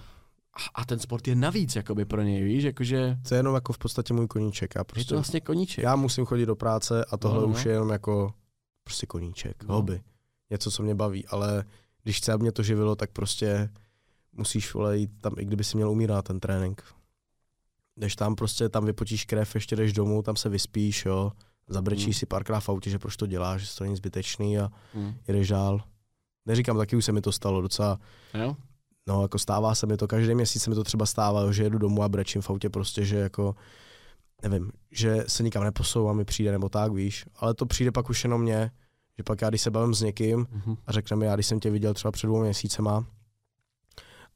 A, a ten sport je navíc jakoby pro něj, víš, jakože To je jenom jako v podstatě můj koníček. Já, je prostě, to vlastně koníček. já musím chodit do práce a tohle No, no. už je jenom jako prostě koníček, No. hobby. Něco, co mě baví, ale když chce, aby mě to živilo, tak prostě musíš vole, jít tam, i kdyby si měl umírat ten trénink. Jdeš tam prostě, tam vypotíš krev, ještě jdeš domů, tam se vyspíš, jo, zabrečíš Hmm. si párkrát v autě, že proč to děláš, že to není zbytečný a Hmm. jedeš dál. Neříkám, taky už se mi to stalo docela, Jo? No jako stává se mi to, každý měsíc se mi to třeba stává, že jedu domů a brečím v autě prostě, že jako, nevím, že se nikam neposouvám, mi přijde nebo tak, víš, ale to přijde pak už jenom mě, že pak já, když se bavím s někým Mhm. a řekne mi, já když jsem tě viděl třeba před dvou měsícema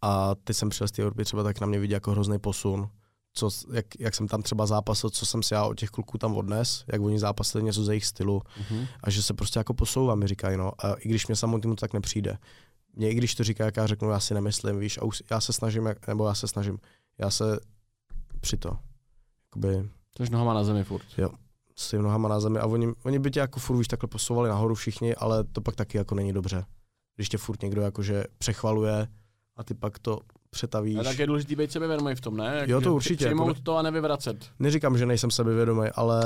a ty jsem přijel z té Evropy třeba, tak na mě vidí jako hrozný posun, co, jak, jak, jsem tam třeba zápasil, co jsem si já od těch kluků tam odnes, jak oni zápasili něco ze jejich stylu Mhm. a že se prostě jako posouvám, mi říkají, no. A i když mě samotnému to tak nepřijde. Mě i když to říká, jak já řeknu, já si nemyslím, víš, a už já se snažím, jak, nebo já se snažím, já se při to, jakoby Tož nohama na zemi furt. s tím nohama na zemi a oni, oni by tě jako furt víš, takhle posouvali nahoru všichni, ale to pak taky jako není dobře. Když tě furt někdo jakože přechvaluje a ty pak to přetavíš. A tak je důležitý být sebevědomý v tom, ne? Jako, Jo, to určitě, Přijmout jako- to a nevyvracet. Neříkám, že nejsem sebevědomý, ale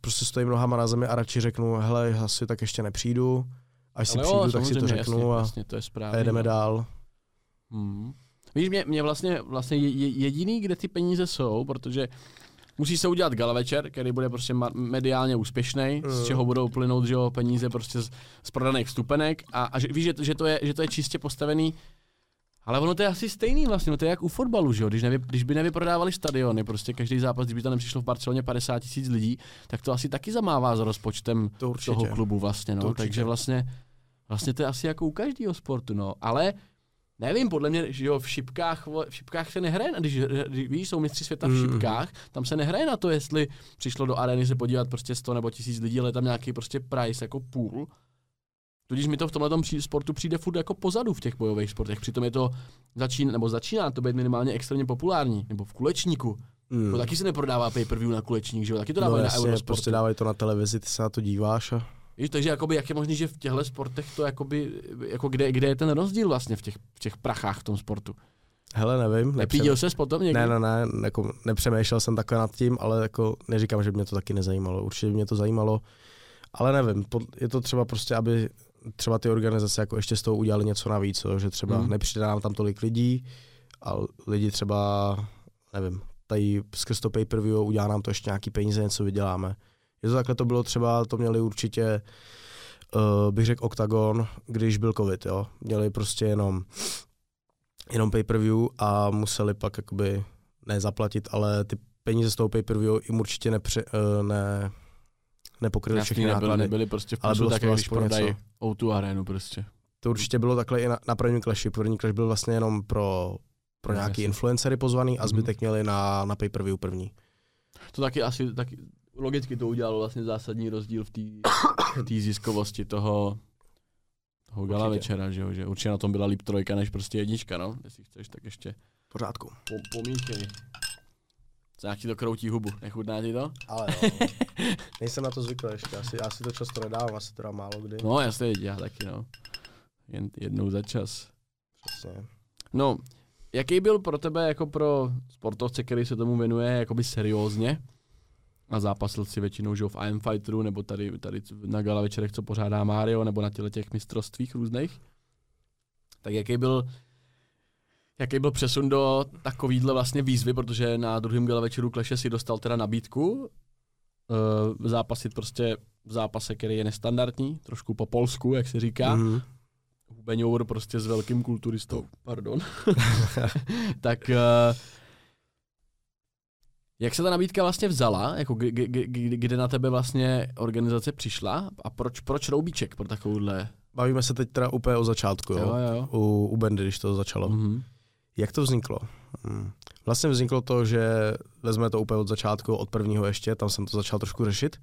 prostě stojím nohama na zemi a radši řeknu, hele, asi tak ještě nepřijdu, až si Ale přijdu, jo, tak si to řeknu jasně, a, jasně, to je správně. a jedeme no. dál. Hmm. Víš, mě, mě vlastně, vlastně je, je, jediný, kde ty peníze jsou, protože musí se udělat gala večer, který bude prostě mediálně úspěšný, z Mm. čeho budou plynout že jo, peníze prostě z, z prodaných vstupenek a, a že, víš, že, že, to je, že to je čistě postavený Ale ono to je asi stejný vlastně, no to je jak u fotbalu, že jo? Když, nevy, když by nevyprodávali stadiony, prostě každý zápas, když by tam nepřišlo v Barceloně 50 tisíc lidí, tak to asi taky zamává za rozpočtem To určitě. toho klubu vlastně, To no. určitě. Takže vlastně, vlastně to je asi jako u každého sportu, no. Ale nevím, podle mě, že jo, v šipkách, v šipkách se nehraje, když, když víš, jsou mistři světa v Mhm. šipkách, tam se nehraje na to, jestli přišlo do arény se podívat prostě 100 nebo 1000 lidí, ale je tam nějaký prostě price jako půl. Tudíž mi to v tomhle sportu přijde furt jako pozadu v těch bojových sportech. Přitom je to začíná, nebo začíná to být minimálně extrémně populární. Nebo v kulečníku. Hmm. To taky se neprodává pay-per-view na kulečník, že jo? Taky to no dávají na jasně, Eurosportu. prostě dávají to na televizi, ty se na to díváš a Víš, takže jakoby, jak je možný, že v těchto sportech to jakoby, jako kde, kde je ten rozdíl vlastně v těch, v těch prachách v tom sportu? hele, nevím. Nepíděl ses potom někdy? Ne, ne, ne, jako nepřemýšlel jsem takhle nad tím, ale jako neříkám, že by mě to taky nezajímalo. Určitě by mě to zajímalo, ale nevím, je to třeba prostě, aby třeba ty organizace jako ještě z toho udělali něco navíc, jo, že třeba hmm. nepřijde nám tam tolik lidí a lidi třeba, nevím, tady skrz to pay-per-view udělá nám to ještě nějaký peníze, něco vyděláme. Je to takhle to bylo třeba, to měli určitě, uh, bych řekl Octagon, když byl covid, jo. Měli prostě jenom, jenom pay-per-view a museli pak jakoby ne zaplatit, ale ty peníze z toho pay-per-view jim určitě nepře, uh, ne, nepokryly Jasný, všechny nebyly, náklady. nebyly prostě v Ale bylo tak, jak když prodají něco. O2 arénu prostě. To určitě bylo takhle i na, na prvním Clashi. První Clash byl vlastně jenom pro, pro No, nějaký jasně. influencery pozvaný a zbytek měli na, na pay-per-view první. To taky asi, taky, logicky to udělalo vlastně zásadní rozdíl v té ziskovosti toho, toho gala Určitě. večera, že jo, že určitě na tom byla líp trojka než prostě jednička, no, jestli chceš, tak ještě pořádku. po, pomíchej. Co nějak ti to kroutí hubu, nechutná ti to? Ale jo. (laughs) Nejsem na to zvyklý ještě, asi, já si to často nedávám, asi teda málo kdy. No jasně, já taky, no. Jen jednou za čas. Přesně. No, jaký byl pro tebe jako pro sportovce, který se tomu věnuje jakoby seriózně a zápasil si většinou že v IM Fighteru nebo tady, tady na gala večerech, co pořádá Mario, nebo na těle těch mistrovstvích různých. Tak jaký byl jaký byl přesun do takovýhle vlastně výzvy, protože na druhém gala večeru Clash si dostal teda nabídku uh, zápasit prostě v zápase, který je nestandardní, trošku po polsku, jak se říká. Mhm. Hubeňour prostě s velkým kulturistou, pardon. (laughs) (laughs) tak uh, jak se ta nabídka vlastně vzala, jako kde na tebe vlastně organizace přišla a proč, proč Roubíček pro takovouhle? Bavíme se teď teda úplně o začátku, jo. Jo, jo. U, u Bendy, když to začalo. Mhm. Jak to vzniklo? Hmm. Vlastně vzniklo to, že vezme to úplně od začátku, od prvního ještě, tam jsem to začal trošku řešit.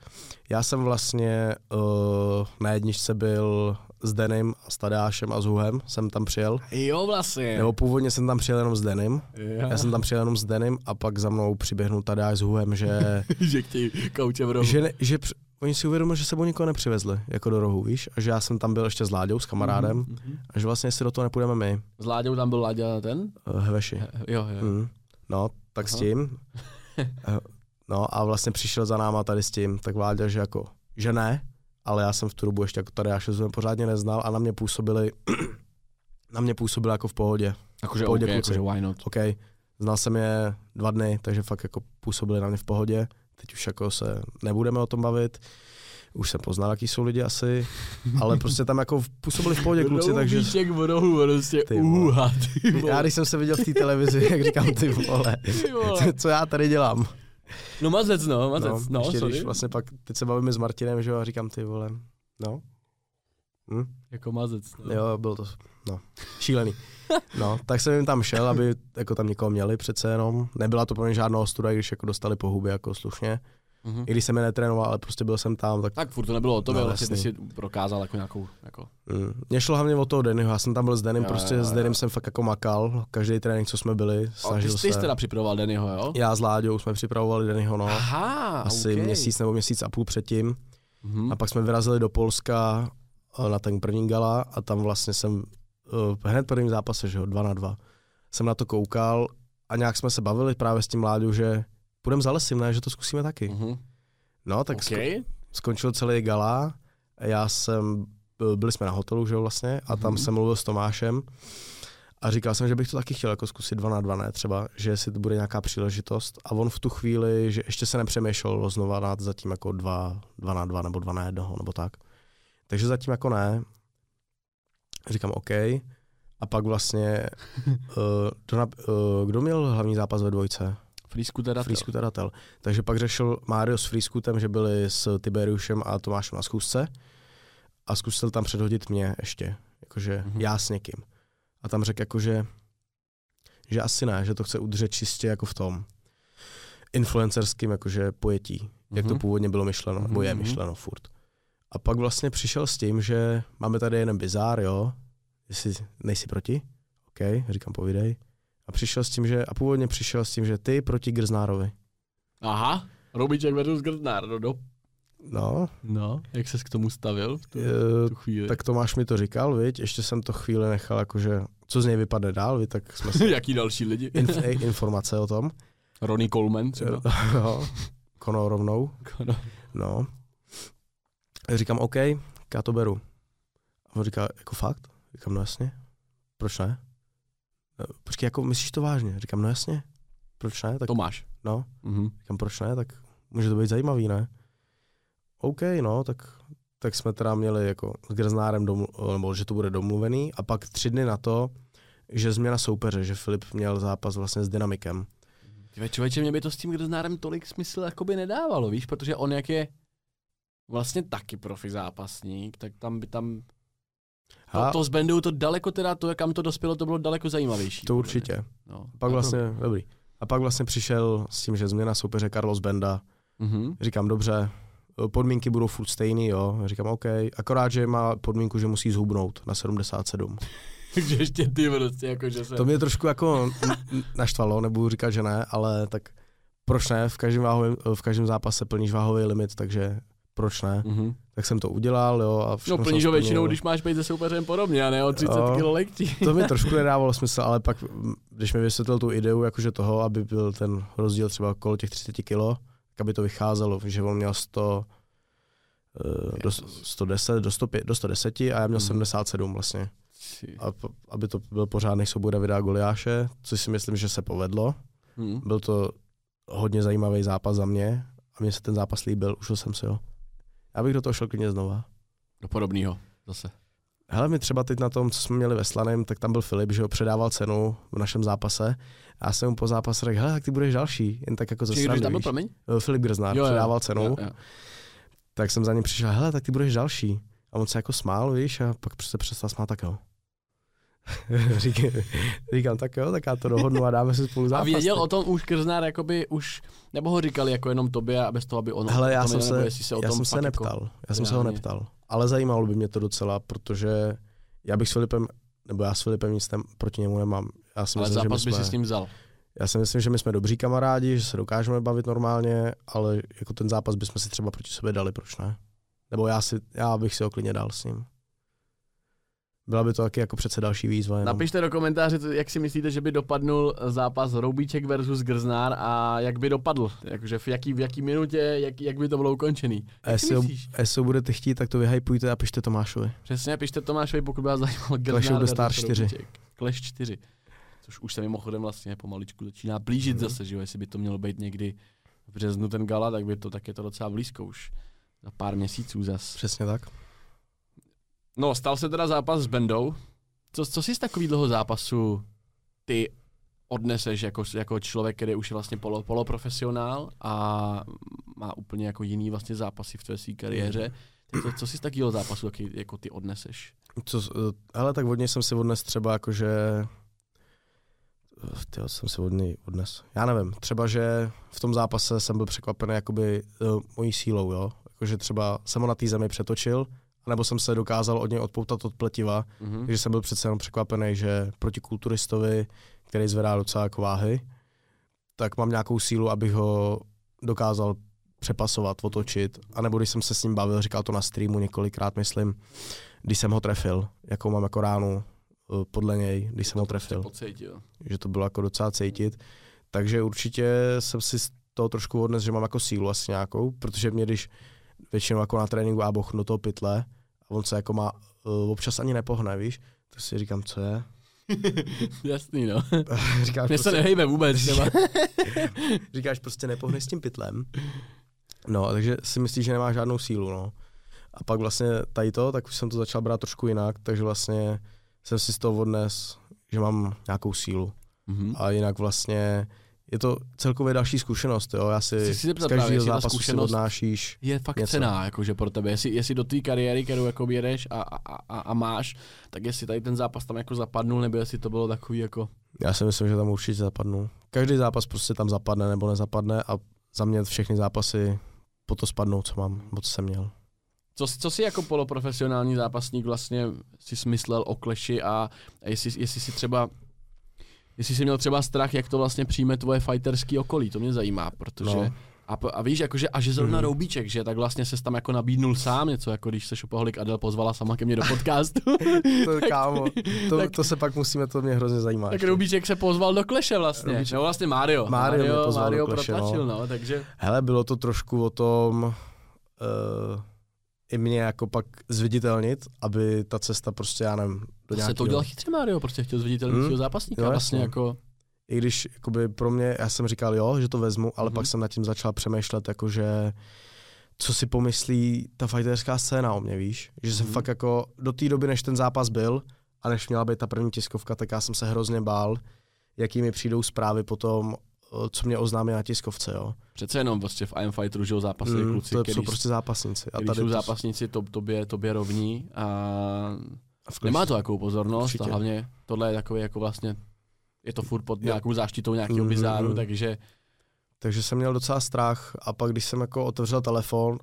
Já jsem vlastně uh, na jedničce byl s Denim, a s Tadeášem a s Huhem, jsem tam přijel. Jo, vlastně. Nebo původně jsem tam přijel jenom s Denim. jo. Já jsem tam přijel jenom s Denim a pak za mnou přiběhnul Tadeáš s Huhem, že, (laughs) že chtějí kouče v rohu. že, ne, že při, oni si uvědomili, že sebou nikoho nepřivezli jako do rohu, víš? A že já jsem tam byl ještě s Láďou, s kamarádem. Mhm, mhm. A že vlastně si do toho nepůjdeme my, S Láďou tam byl Láďa ten? uh, Heveši. Jo, jo. Mm. No, tak s Aha. tím. (laughs) Eh, no a vlastně přišel za náma tady s tím, tak Vláďa, že jako, že ne, ale já jsem v tu dobu ještě jako tady já jsem pořádně neznal a na mě působili, (clears throat) na mě působili jako v pohodě. Jakože Pohodě, okay, kluci. jakože why not. OK, znal jsem je dva dny, takže fakt jako působili na mě v pohodě. Teď už jako se nebudeme o tom bavit. Už jsem poznal, jaký jsou lidi asi, ale prostě tam jako působili v pohodě (laughs) kluci, takže Roubíček v rohu, prostě Ty uha, ty vole. já když jsem se viděl v té televizi, (laughs) jak říkám ty vole, Ty vole. co já tady dělám. No mazec, no, mazec, no, no ještě sorry. když vlastně pak, teď se bavíme s Martinem, že jo, a říkám ty vole, no. Hm? Jako mazec, no. Jo, bylo to, no, šílený. No, tak jsem jim tam šel, aby jako tam někoho měli přece jenom. Nebyla to pro mě žádná ostuda, když jako dostali po hubě jako slušně. Mhm. I když jsem je netrénoval, ale prostě byl jsem tam, tak Tak furt to nebylo o tobě, No, vlastně ty si prokázal jako nějakou, jako, mm. Mě šlo hlavně o toho Dennyho, já jsem tam byl s Denim, Jo, prostě jo, s jo. Denim jsem fakt jako makal, každý trénink, co jsme byli, Ale ty, snažil ty jsi teda připravoval Dennyho, jo? Já s Láďou jsme připravovali Dennyho, no. Aha, Asi okay. měsíc nebo měsíc a půl předtím. Mhm. A pak jsme vyrazili do Polska eh, na ten první gala a tam vlastně jsem eh, hned prvním zápase, že jo, dva na dva, jsem na to koukal a nějak jsme se bavili právě s tím mláďou, že půjdeme za lesím, ne, že to zkusíme taky. Mhm. No, tak sko- Okay. skončil celý gala, já jsem, byl- byli jsme na hotelu, že jo, vlastně, a tam Mhm. jsem mluvil s Tomášem a říkal jsem, že bych to taky chtěl jako zkusit dva na dva, ne, třeba, že jestli to bude nějaká příležitost a on v tu chvíli, že ještě se nepřemýšlel znova nad zatím jako dva, dva na dva nebo dva na jednoho nebo tak. Takže zatím jako ne. Říkám OK. A pak vlastně, uh, na, uh, kdo měl hlavní zápas ve dvojce? Freescooteratel. Freescooteratel. Takže pak řešil Mario s Freescootem, že byli s Tiberiušem a Tomášem na zkusce a zkusil tam předhodit mě ještě, jakože Mhm. mm-hmm. já s někým. A tam řekl jakože, že asi ne, že to chce udržet čistě jako v tom influencerským jakože pojetí, mm-hmm. jak to Mhm. původně bylo myšleno, mm-hmm. nebo je Mhm. myšleno furt. A pak vlastně přišel s tím, že máme tady jeden bizár, jo, jestli nejsi proti, OK, říkám povídej. A přišel s tím, že, a původně přišel s tím, že ty proti Grznárovi. Aha, Robiček versus Grznár, no, do... No, no, jak ses k tomu stavil v tu, e, tu chvíli? tak Tomáš mi to říkal, viď, ještě jsem to chvíli nechal, jakože, co z něj vypadne dál, viď, tak jsme si (laughs) Jaký další lidi? inf, ej, informace o tom. Ronnie Coleman třeba. (laughs) no, Kono rovnou, No. no. Říkám, OK, já to beru. A on říká, jako fakt? Říkám, no jasně. Proč ne? E, Počkej, jako myslíš to vážně? Říkám, no jasně. Proč ne? Tak, Tomáš. no, Mhm. Říkám, proč ne, tak může to být zajímavý, ne? OK, no, tak, tak jsme teda měli jako s Grznárem, domlu- nebo že to bude domluvený a pak tři dny na to, že změna soupeře, že Filip měl zápas vlastně s Dynamikem. Tyve, člověče, mě by to s tím Grznárem tolik smysl jakoby nedávalo, víš, protože on jak je vlastně taky profi zápasník, tak tam by tam A to s Bendou to daleko teda, to kam to dospělo, to bylo daleko zajímavější. to určitě. No. Pak vlastně, dobrý. A pak vlastně přišel s tím, že změna soupeře Carlos Benda. Mhm. Říkám, dobře, podmínky budou furt stejný, jo. Říkám, OK, akorát, že má podmínku, že musí zhubnout na 77. (laughs) Takže ještě ty prostě, jako že se... To mě trošku jako naštvalo, nebudu říkat, že ne, ale tak proč ne, v každém, váhovém, v každém zápase plníš váhový limit, takže proč ne, Mhm. tak jsem to udělal, jo, a No všechno plníš ho většinou, když máš být se soupeřem podobně, a ne o 30 Jo. kg lehčí. To mi (laughs) trošku nedávalo smysl, ale pak, když mi vysvětlil tu ideu, jakože toho, aby byl ten rozdíl třeba okolo těch 30 kilo, tak aby to vycházelo, že on měl 100, eh, do 110, do, 105, do 110 a já měl Mhm. 77 vlastně. A aby to byl pořádný souboj Davida a Goliáše, což si myslím, že se povedlo. Mhm. Byl to hodně zajímavý zápas za mě a mně se ten zápas líbil, užil jsem si ho. Já bych do toho šel klidně znova. Do podobného zase. Hele, my třeba teď na tom, co jsme měli ve Slaném, tak tam byl Filip, že ho předával cenu v našem zápase. A já jsem mu po zápase řekl, hele, tak ty budeš další, jen tak jako ze srandy, když tam byl, promiň? Eh, Filip Grznár Jo, jo, předával cenu, Jo, jo. tak jsem za ním přišel, hele, tak ty budeš další. A on se jako smál, víš, a pak se přestal smát, tak jo. (laughs) říkám, říkám, tak jo, tak já to dohodnu a dáme si spolu A zápas. věděl tak. o tom už Krznár, jakoby už, nebo ho říkali jako jenom tobě a bez toho, aby on Hele, já jsem věděl, nebo se, jestli se o já tom jsem se jako- neptal, já jsem se ho neptal, ale zajímalo by mě to docela, protože já bych s Filipem, nebo já s Filipem nic nem, proti němu nemám. Já si Ale myslím, že my zápas by jsme, si s ním vzal. Já si myslím, že my jsme dobří kamarádi, že se dokážeme bavit normálně, ale jako ten zápas bychom si třeba proti sobě dali, proč ne? Nebo já, si, já bych si ho klidně dal s ním. Byla by to taky jako přece další výzva. Jenom. Napište do komentáře, jak si myslíte, že by dopadnul zápas Roubíček versus Grznár a jak by dopadl. Jakože v jaký, v jaký minutě, jak, jak by to bylo ukončený. a jestli, ho, myslíš? a jestli ho budete chtít, tak to vyhypujte a pište Tomášovi. Přesně, pište Tomášovi, pokud by vás zajímal Clash Grznár of the versus Stars 4. Roubíček. Clash 4. Což už se mimochodem vlastně pomaličku začíná blížit Mhm. zase, že jo, jestli by to mělo být někdy v březnu ten gala, tak by to tak je to docela blízko už. Za pár měsíců zas. Přesně tak. No, stal se teda zápas s Bendou. Co, co si z takového zápasu ty odneseš jako, jako člověk, který už je vlastně polo, poloprofesionál a má úplně jako jiný vlastně zápasy v tvé své kariéře. Tak co, co si z takového zápasu jaký, jako ty odneseš? Co, eh, hele, tak od něj jsem si odnes třeba jako, že... Tyjo, jsem si od odnes. Já nevím, třeba, že v tom zápase jsem byl překvapený jakoby uh, mojí sílou, jo. Jakože třeba jsem ho na té zemi přetočil, nebo jsem se dokázal od něj odpoutat od pletiva, Mhm. takže jsem byl přece jenom překvapený, že proti kulturistovi, který zvedá docela jako váhy, tak mám nějakou sílu, abych ho dokázal přepasovat, otočit. A nebo když jsem se s ním bavil, říkal to na streamu několikrát, myslím, když jsem ho trefil, jakou mám jako ránu eh, podle něj, když jsem ho trefil, Pocítil. že to bylo jako docela cítit. Takže určitě jsem si z toho trošku odnes, že mám jako sílu asi nějakou, protože mě když většinou jako na tréninku a bochnu do toho pytle a on se jako má, uh, občas ani nepohne, víš, tak si říkám, co je? (laughs) Jasný, no. (laughs) Říkáš, Mně se nehejbe vůbec (laughs) říkáš prostě nepohneš s tím pytlem. No, takže si myslíš, že nemá žádnou sílu, no. A pak vlastně tady to, tak už jsem to začal brát trošku jinak, takže vlastně jsem si z toho odnes, že mám nějakou sílu. Mhm. A jinak vlastně je to celkově další zkušenost, jo. Já si, z každého zápasu si odnášíš. je fakt něco. cená, jakože pro tebe. Jestli, jestli do té kariéry, kterou jako jedeš a, a, a, a, máš, tak jestli tady ten zápas tam jako zapadnul, nebo jestli to bylo takový jako... Já si myslím, že tam určitě zapadnu. Každý zápas prostě tam zapadne nebo nezapadne a za mě všechny zápasy po to spadnou, co mám, nebo co jsem měl. Co, co si jako poloprofesionální zápasník vlastně si smyslel o kleši a jestli, jestli si třeba jestli jsi měl třeba strach, jak to vlastně přijme tvoje fighterský okolí, to mě zajímá, protože No. a, a víš, jakože a že zrovna Mhm. Roubíček, že tak vlastně se tam jako nabídnul sám něco, jako když se Šopoholik Adel pozvala sama ke mně do podcastu, (laughs) To, kámo, to, tak- to, se pak musíme, to mě hrozně zajímá. tak ještě. Roubíček se pozval do kleše vlastně, Roubíček- no vlastně Mario, Mario mě pozval Mario do Kleše, protlačil, no. no, takže Hele, bylo to trošku o tom uh, i mě jako pak zviditelnit, aby ta cesta prostě, já nevím, do to se nějakého... to udělal chytře Mario, prostě chtěl zviditelnit Hmm. zápasníka, Jo, vlastně jasně. jako, I když jakoby pro mě, já jsem říkal jo, že to vezmu, ale Mhm. pak jsem nad tím začal přemýšlet, jakože co si pomyslí ta fighterská scéna o mě, víš? Že jsem Mhm. fakt jako do té doby, než ten zápas byl a než měla být ta první tiskovka, tak já jsem se hrozně bál, jaký mi přijdou zprávy potom, co mě oznámí na tiskovce, jo. přece jenom prostě v IM Fighteru, že jo, zápasy Mm, kluci, to je- jsou prostě zápasníci. A tady jsou to- zápasníci to, tobě, tobě rovní a a nemá to jakou pozornost Určitě. a hlavně tohle je takový jako vlastně je to furt pod nějakou záštitou nějakého Mhm, bizáru, takže Takže jsem měl docela strach a pak, když jsem jako otevřel telefon,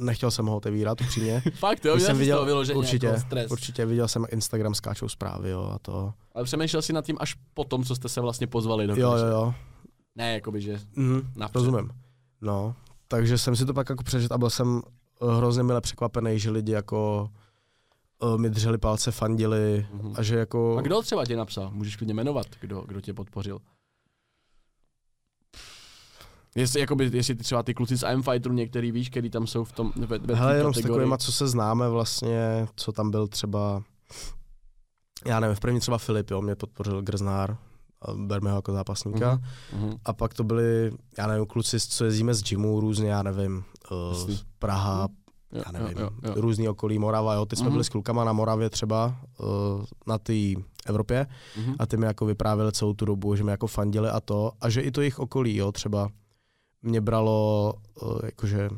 nechtěl jsem ho otevírat, upřímně. (laughs) fakt jo, jsem viděl, vyloženě určitě, jako stres. Určitě viděl jsem, Instagram skáčou zprávy, jo, a to. Ale přemýšlel si nad tím až po tom, co jste se vlastně pozvali do Jo, jo, jo. Ne, jakoby, že Mhm, napřed. rozumím. No, takže jsem si to pak jako přečet a byl jsem eh, hrozně mile překvapený, že lidi jako uh, mi drželi palce, fandili Mhm. a že jako... A kdo třeba tě napsal? Můžeš klidně jmenovat, kdo, kdo tě podpořil. Jestli, jakoby, jestli ty třeba ty kluci z IM Fighteru, některý víš, který tam jsou v tom ve, ve Hele, jenom s kategorii. takovýma, co se známe vlastně, co tam byl třeba, já nevím, v první třeba Filip, jo, mě podpořil Grznár, berme ho jako zápasníka. Mhm. A pak to byli, já nevím, kluci, co jezdíme z gymu různě, já nevím, uh. Praha, Jo, já nevím, jo, jo, jo. různý okolí Morava, jo. Teď jsme Mhm. byli s klukama na Moravě třeba uh, na té Evropě Mhm. a ty mi jako vyprávěli celou tu dobu, že mi jako fandili a to, a že i to jejich okolí, jo, třeba mě bralo, uh, jakože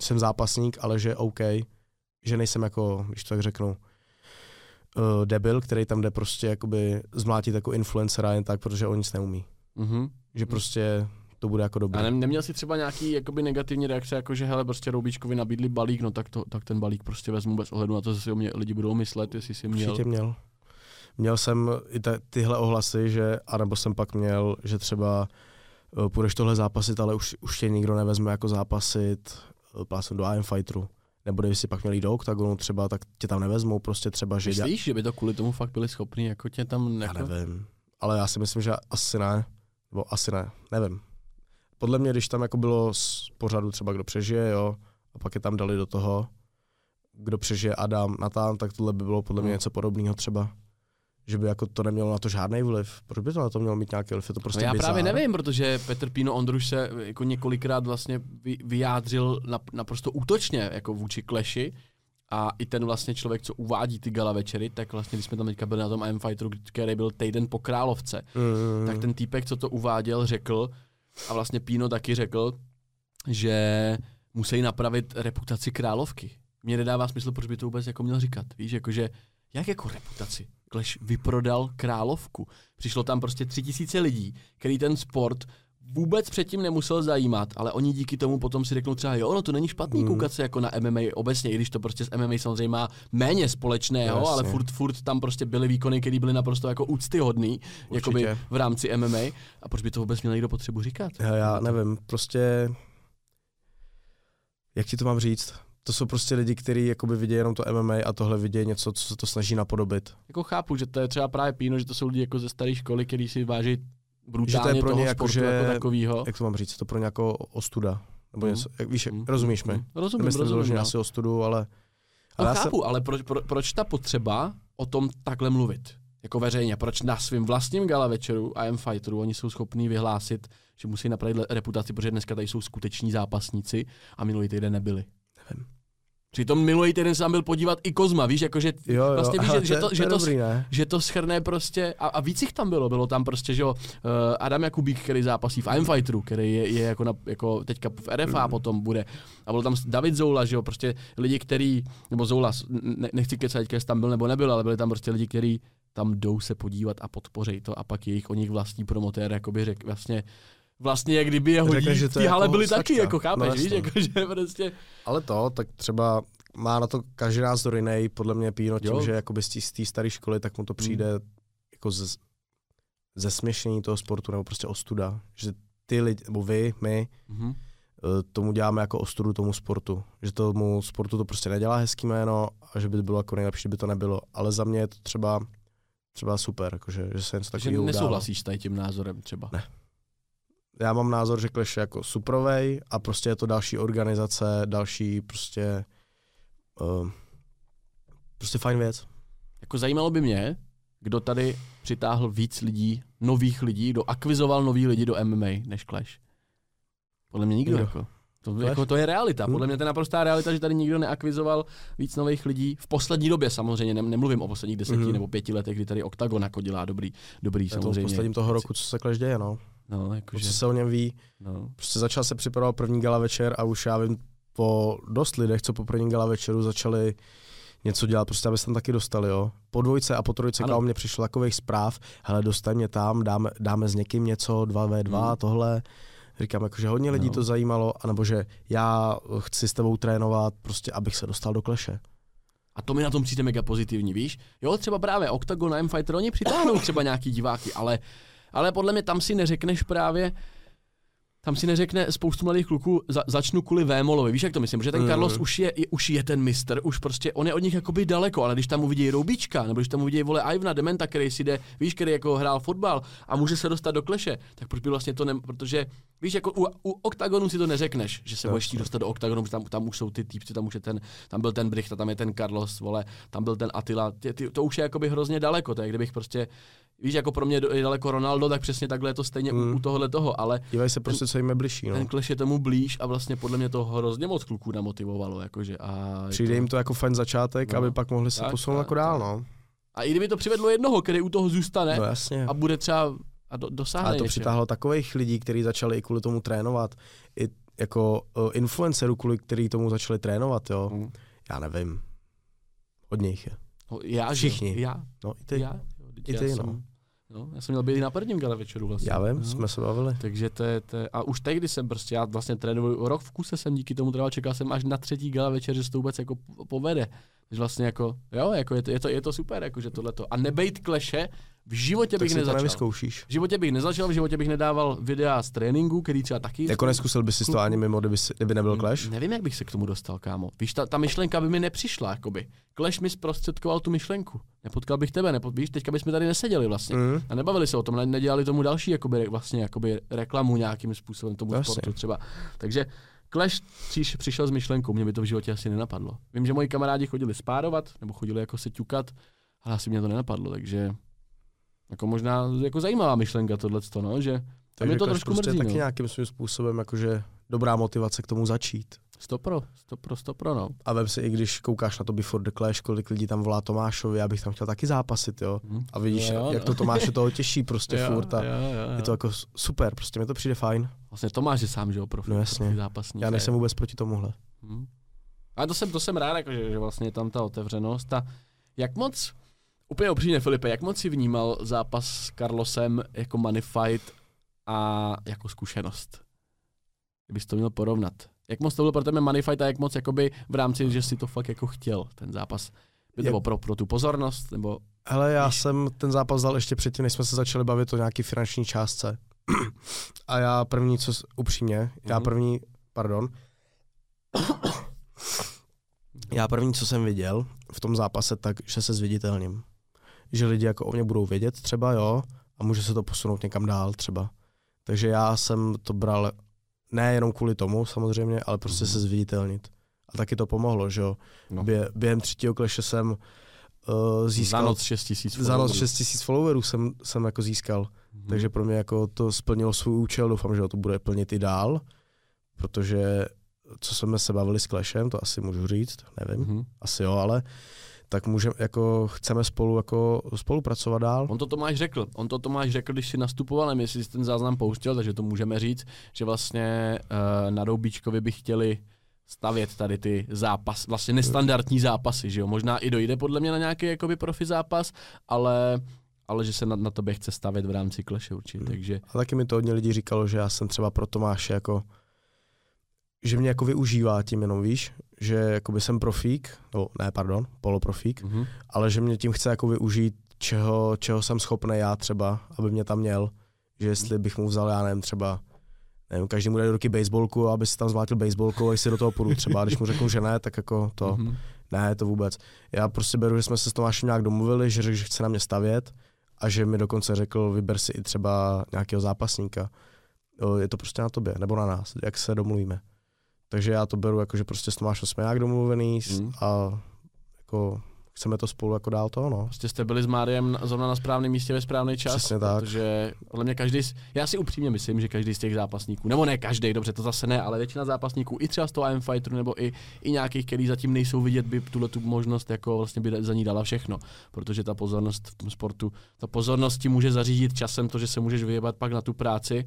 jsem zápasník, ale že OK, že nejsem jako, když to tak řeknu, uh, debil, který tam jde prostě jakoby zmlátit jako influencera jen tak, protože on nic neumí. Mhm. Že prostě to bude jako dobré. A ne, neměl jsi třeba nějaký jakoby negativní reakce, jako že hele, prostě Roubíčkovi nabídli balík, no tak, to, tak ten balík prostě vezmu bez ohledu na to, co si o mě lidi budou myslet, jestli si měl. Určitě měl. Měl jsem i ta, tyhle ohlasy, že, anebo jsem pak měl, že třeba uh, půjdeš tohle zápasit, ale už, už tě nikdo nevezme jako zápasit, uh, do IM Fighteru. Nebo kdyby si pak měl jít do oktagonu třeba, tak tě tam nevezmou, prostě třeba, že... děla- Myslíš, že by to kvůli tomu fakt byli schopni jako tě tam Já jako... nevím, ale já si myslím, že asi ne, nebo asi ne, nevím. Podle mě, když tam jako bylo z pořadu třeba kdo přežije, jo, a pak je tam dali do toho, kdo přežije Adam, Natán, tak tohle by bylo podle mě Hmm. něco podobného třeba. Že by jako to nemělo na to žádný vliv. Proč by to na to mělo mít nějaký vliv? Je to prostě no já bizár. právě nevím, protože Petr Pino Ondruš se jako několikrát vlastně vy, vyjádřil nap, naprosto útočně jako vůči Clashi a i ten vlastně člověk, co uvádí ty gala večery, tak vlastně, když jsme tam teďka byli na tom IM Fighteru, který byl týden po Královce, Mm, tak ten týpek, co to uváděl, řekl, a vlastně Pino taky řekl, že musí napravit reputaci královky. Mně nedává smysl, proč by to vůbec jako měl říkat. Víš, jakože, jak jako reputaci? Clash vyprodal královku. Přišlo tam prostě tři tisíce lidí, který ten sport vůbec předtím nemusel zajímat, ale oni díky tomu potom si řeknou třeba, jo, no to není špatný Hmm. koukat se jako na MMA obecně, i když to prostě s MMA samozřejmě má méně společného, Jasně. ale furt, furt tam prostě byly výkony, které byly naprosto jako úctyhodný, jakoby Určitě. v rámci MMA. A proč by to vůbec měl někdo potřebu říkat? Já, já nevím, prostě... Jak ti to mám říct? To jsou prostě lidi, kteří jakoby vidějí jenom to MMA a tohle vidějí něco, co se to snaží napodobit. Jako chápu, že to je třeba právě Píno, že to jsou lidi jako ze staré školy, který si váží brutálně Že to je pro ně jako, že- jako takovýho. Jak to mám říct? To pro nějakou ostuda. Nebo Mm. něco, jak, víš, Mm, rozumíš mm, mi? mm. Rozumím, Nemyslím rozumím. no. asi ostudu, ale... No ale já chápu, ale proč, pro, proč ta potřeba o tom takhle mluvit? Jako veřejně, proč na svým vlastním gala večeru I am Fighteru oni jsou schopní vyhlásit, že musí napravit reputaci, protože dneska tady jsou skuteční zápasníci a minulý týden nebyli. Nevím. Přitom minulý týden jsem byl podívat i Kozma, víš, jakože Jo, jo, vlastně víš, že, že, to, že, to, dobrý, ne? že to schrne prostě, a, a víc jich tam bylo, bylo tam prostě, že jo, uh, Adam Jakubík, který zápasí v I'm Fighteru, který je, je jako, na, jako teďka v RFA potom bude, a byl tam David Zoula, že jo, prostě lidi, který, nebo Zoula, ne, nechci kecat, jestli tam byl nebo nebyl, ale byli tam prostě lidi, kteří tam jdou se podívat a podpořej to a pak jejich o nich vlastní promotér, jakoby řek, vlastně, vlastně jak kdyby je hodí, Řekne, že ty hale jako byli taky, jako chápeš, No, víš, jako, že prostě, Ale to, tak třeba má na to každý názor jiný, podle mě Píno tím, Jo. Hmm. že jakoby z té- staré školy, tak mu to přijde jako ze, ze směšnění toho sportu, nebo prostě ostuda. Že ty lidi, nebo vy, my, eh, tomu děláme jako ostudu tomu sportu. Že tomu sportu to prostě nedělá hezký jméno a že by to bylo jako nejlepší, kdyby to nebylo. Ale za mě je to třeba, třeba super, jakože, že se něco takového udává. nesouhlasíš s tady tím názorem třeba. Ne. Já mám názor, že Clash je jako suprovej a prostě je to další organizace, další prostě uh, prostě fajn věc. Jako zajímalo by mě, kdo tady přitáhl víc lidí, nových lidí, kdo akvizoval nový lidi do MMA než Clash. Podle mě nikdo. Nikdo. Jako. To, Clash? jako, to je realita. Podle mě to je naprostá realita, že tady nikdo neakvizoval víc nových lidí. V poslední době samozřejmě, ne, nemluvím o posledních deseti Mhm. nebo pěti letech, kdy tady Octagon jako dělá dobrý, dobrý Je to v samozřejmě. posledním toho roku, co se Clash děje, no. No, jakože, Co se o něm ví. no. Prostě začal se připravovat první gala večer a už já vím po dost lidech, co po první gala večeru začali něco dělat, prostě aby se tam taky dostali, jo. Po dvojce a po trojce Ano. mě přišlo takových zpráv, hele dostaň mě tam, dáme, dáme s někým něco, 2v2, Hmm. tohle. Říkám, jako, že hodně lidí No. to zajímalo, anebo že já chci s tebou trénovat, prostě abych se dostal do kleše. A to mi na tom přijde mega pozitivní, víš? Jo, třeba právě Octagon a M-Fighter, oni přitáhnou (laughs) třeba nějaký diváky, ale, ale podle mě tam si neřekneš právě, tam si neřekne spoustu mladých kluků, za, začnu kvůli Vémolovi, víš jak to myslím, protože ten Mhm. Carlos už je, je, už je ten mistr, už prostě, on je od nich jakoby daleko, ale když tam uvidí Roubička, nebo když tam uvidí vole Ivna Dementa, který si jde, víš, který jako hrál fotbal a může se dostat do kleše, tak proč by vlastně to ne, protože víš, jako u, u Octagonu si to neřekneš, že se budeš chtít dostat do Octagonu, tam, tam už jsou ty týpci, tam už je ten, tam byl ten Brichta, tam je ten Carlos, vole, tam byl ten Attila, ty, ty, to už je jakoby hrozně daleko, to je, kdybych prostě, víš, jako pro mě je daleko Ronaldo, tak přesně takhle je to stejně Mm. u, u tohohle toho, ale Dívej se prostě, co jim je bližší, no. ten Clash je tomu blíž a vlastně podle mě to hrozně moc kluků namotivovalo, jakože a... Přijde jim to jako fajn začátek, No. aby pak mohli se Tak, posunout tak, jako dál, no. A i kdyby to přivedlo jednoho, který u toho zůstane No jasně. a bude třeba a do, dosáhne Ale to něčeho. přitáhlo takových lidí, kteří začali i kvůli tomu trénovat, i jako uh, influencerů, kvůli který tomu začali trénovat, jo. Mm. Já nevím. Hodně jich je. No, já? Všichni. Já, No i ty. já. Jo, I já ty, jsem, no. Já jsem měl být i na prvním gala večeru vlastně. Já vím, no. jsme se bavili. Takže to je, to je, a už tehdy jsem prostě, já vlastně trénuju rok v kuse jsem díky tomu trval, čekal jsem až na třetí gala večer, že se to vůbec jako po- povede. Takže vlastně jako, jo, jako je to, je to, je to super, jako že tohleto. A nebejt kleše, v životě Tak bych si to nezačal. nevyzkoušíš. V životě bych nezačal, v životě bych nedával videa z tréninku, který třeba taky... Jako neskusil bys si to ani mimo, kdyby, si- kdyby nebyl Clash? Nevím, jak bych se k tomu dostal, kámo. Víš, ta, ta myšlenka by mi nepřišla, jakoby. Clash mi zprostředkoval tu myšlenku. Nepotkal bych tebe, nepot, víš, teďka bychom tady neseděli vlastně. Mm. A nebavili se o tom, ne, nedělali tomu další jakoby, vlastně, jakoby reklamu nějakým způsobem tomu Jasně. sportu třeba. Takže Clash přiš, přišel s myšlenkou, mě by to v životě asi nenapadlo. Vím, že moji kamarádi chodili spárovat, nebo chodili jako se ťukat, ale asi mě to nenapadlo, takže jako možná jako zajímavá myšlenka tohle, no, že tam Takže mě to trošku prostě mrzí, taky no. nějakým svým způsobem jakože dobrá motivace k tomu začít. Stopro, stopro, stopro, no. A vem si, i když koukáš na to Before the Clash, kolik lidí tam volá Tomášovi, já bych tam chtěl taky zápasit, jo. Hm. A vidíš, Jo, jo, jak no. to Tomáše toho těší prostě (laughs) Jo, furt a jo, jo, jo. je to jako super, prostě mi to přijde fajn. Vlastně Tomáš je sám, že jo, profi, No jasně. zápasník. Já nejsem vůbec proti tomuhle. Hm. A to jsem, to jsem rád, jako, že, že vlastně je tam ta otevřenost. A jak moc, úplně upřímně Filipe, jak moc si vnímal zápas s Carlosem jako money fight a jako zkušenost? Kdybys to měl porovnat. Jak moc to byl pro tebe money fight a jak moc jakoby v rámci, že si to fakt jako chtěl, ten zápas? Nebo pro, pro tu pozornost, nebo Hele, já Víš- jsem ten zápas dal ještě předtím, než jsme se začali bavit o nějaký finanční částce. (clears throat) A já první, co upřímně, já Mhm. první, pardon, (clears throat) já první, co jsem viděl v tom zápase, tak, že se zviditelním. Že lidi jako o mě budou vědět třeba, jo, a může se to posunout někam dál třeba. Takže já jsem to bral ne jenom kvůli tomu samozřejmě, ale prostě Mhm. se zviditelnit. A taky to pomohlo, že jo. No. Bě, během třetího kleše jsem uh, získal za noc 6 tisíc za noc 6 tisíc followerů jsem, jsem jako získal. Mhm. Takže pro mě jako to splnilo svůj účel, doufám, že to bude plnit i dál, protože co jsme se bavili s Clashem, to asi můžu říct, nevím, Mhm. asi jo, ale tak můžeme, jako chceme spolu jako spolupracovat dál. On to Tomáš řekl. On to Tomáš řekl, když si nastupoval, nevím, jestli ten záznam pouštěl, takže to můžeme říct, že vlastně uh, na Roubíčkovi by chtěli stavět tady ty zápas, vlastně nestandardní zápasy, že jo. Možná i dojde podle mě na nějaký jakoby profi zápas, ale ale že se na, na tobě chce stavět v rámci Clash určitě, takže A taky mi to hodně lidí říkalo, že já jsem třeba pro Tomáše jako, že mě jako využívá tím jenom, víš, že jakoby jsem profík, no ne, pardon, poloprofík, mhm. ale že mě tím chce jako využít, čeho, čeho jsem schopný já třeba, aby mě tam měl, že jestli bych mu vzal, já nevím, třeba nevím, každý mu dá do ruky baseballku, aby si tam zmátil baseballku a si do toho půjdu třeba. A když mu řeknu, že ne, tak jako to, Mhm. ne, to vůbec. Já prostě beru, že jsme se s Tomášem nějak domluvili, že řekl, že chce na mě stavět a že mi dokonce řekl, vyber si i třeba nějakého zápasníka. Je to prostě na tobě, nebo na nás, jak se domluvíme. Takže já to beru jako, že prostě s Tomášem jsme nějak domluvený Mm. a jako chceme to spolu jako dál to, no. Prostě jste byli s Máriem na- zrovna na správném místě ve správný čas. Přesně tak. Protože podle mě každý, z- já si upřímně myslím, že každý z těch zápasníků, nebo ne každý, dobře, to zase ne, ale většina zápasníků, i třeba z toho AM Fighteru, nebo i, i nějakých, který zatím nejsou vidět, by tuhle tu možnost jako vlastně by za ní dala všechno. Protože ta pozornost v tom sportu, ta pozornost ti může zařídit časem to, že se můžeš vyjebat pak na tu práci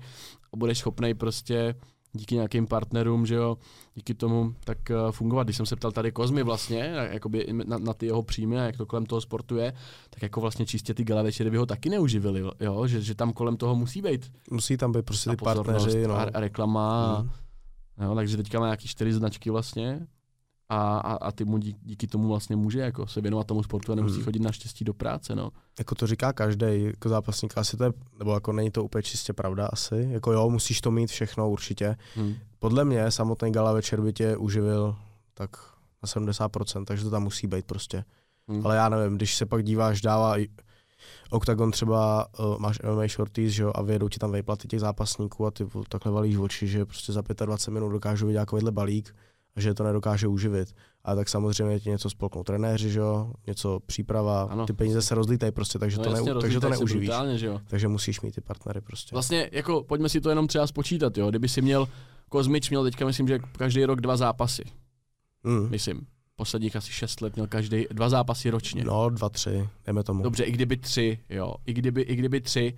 a budeš schopnej prostě díky nějakým partnerům, že jo, díky tomu tak uh, fungovat. Když jsem se ptal tady Kozmy vlastně, jakoby na, na ty jeho příjmy a jak to kolem toho sportu je, tak jako vlastně čistě ty gala večery by ho taky neuživili, jo, že, že tam kolem toho musí být Musí tam být prostě ty partneři, no. a, reklama, mm. jo, takže teďka má nějaký čtyři značky vlastně a, a, a ty mu díky, díky tomu vlastně může jako se věnovat tomu sportu a nemusí Mm. chodit naštěstí do práce, no. Jako to říká každý jako zápasník, asi to je, nebo jako není to úplně čistě pravda asi. Jako jo, musíš to mít všechno určitě. Hm. Podle mě samotný gala večer by tě uživil tak na 70%, takže to tam musí být prostě. Hm. Ale já nevím, když se pak díváš dává Octagon třeba, uh, máš MMA shorties, že jo, a vyjedou ti tam vejplaty těch zápasníků a ty takhle valíš oči, že prostě za 25 minut dokážou vidět takovýhle balík a že to nedokáže uživit. A tak samozřejmě ti něco spolknou trenéři, že jo, něco příprava, Ano. ty peníze se rozlítají prostě, takže, No to, jasně, ne, takže to neuživíš. brutálně, že jo. Takže musíš mít ty partnery prostě. Vlastně, jako, pojďme si to jenom třeba spočítat, jo. Kdyby si měl, Kozmič měl teďka, myslím, že každý rok dva zápasy, Mm. myslím. Posledních asi šest let měl každý dva zápasy ročně. No, dva, tři, dejme tomu. Dobře, i kdyby tři, jo, i kdyby, i kdyby tři.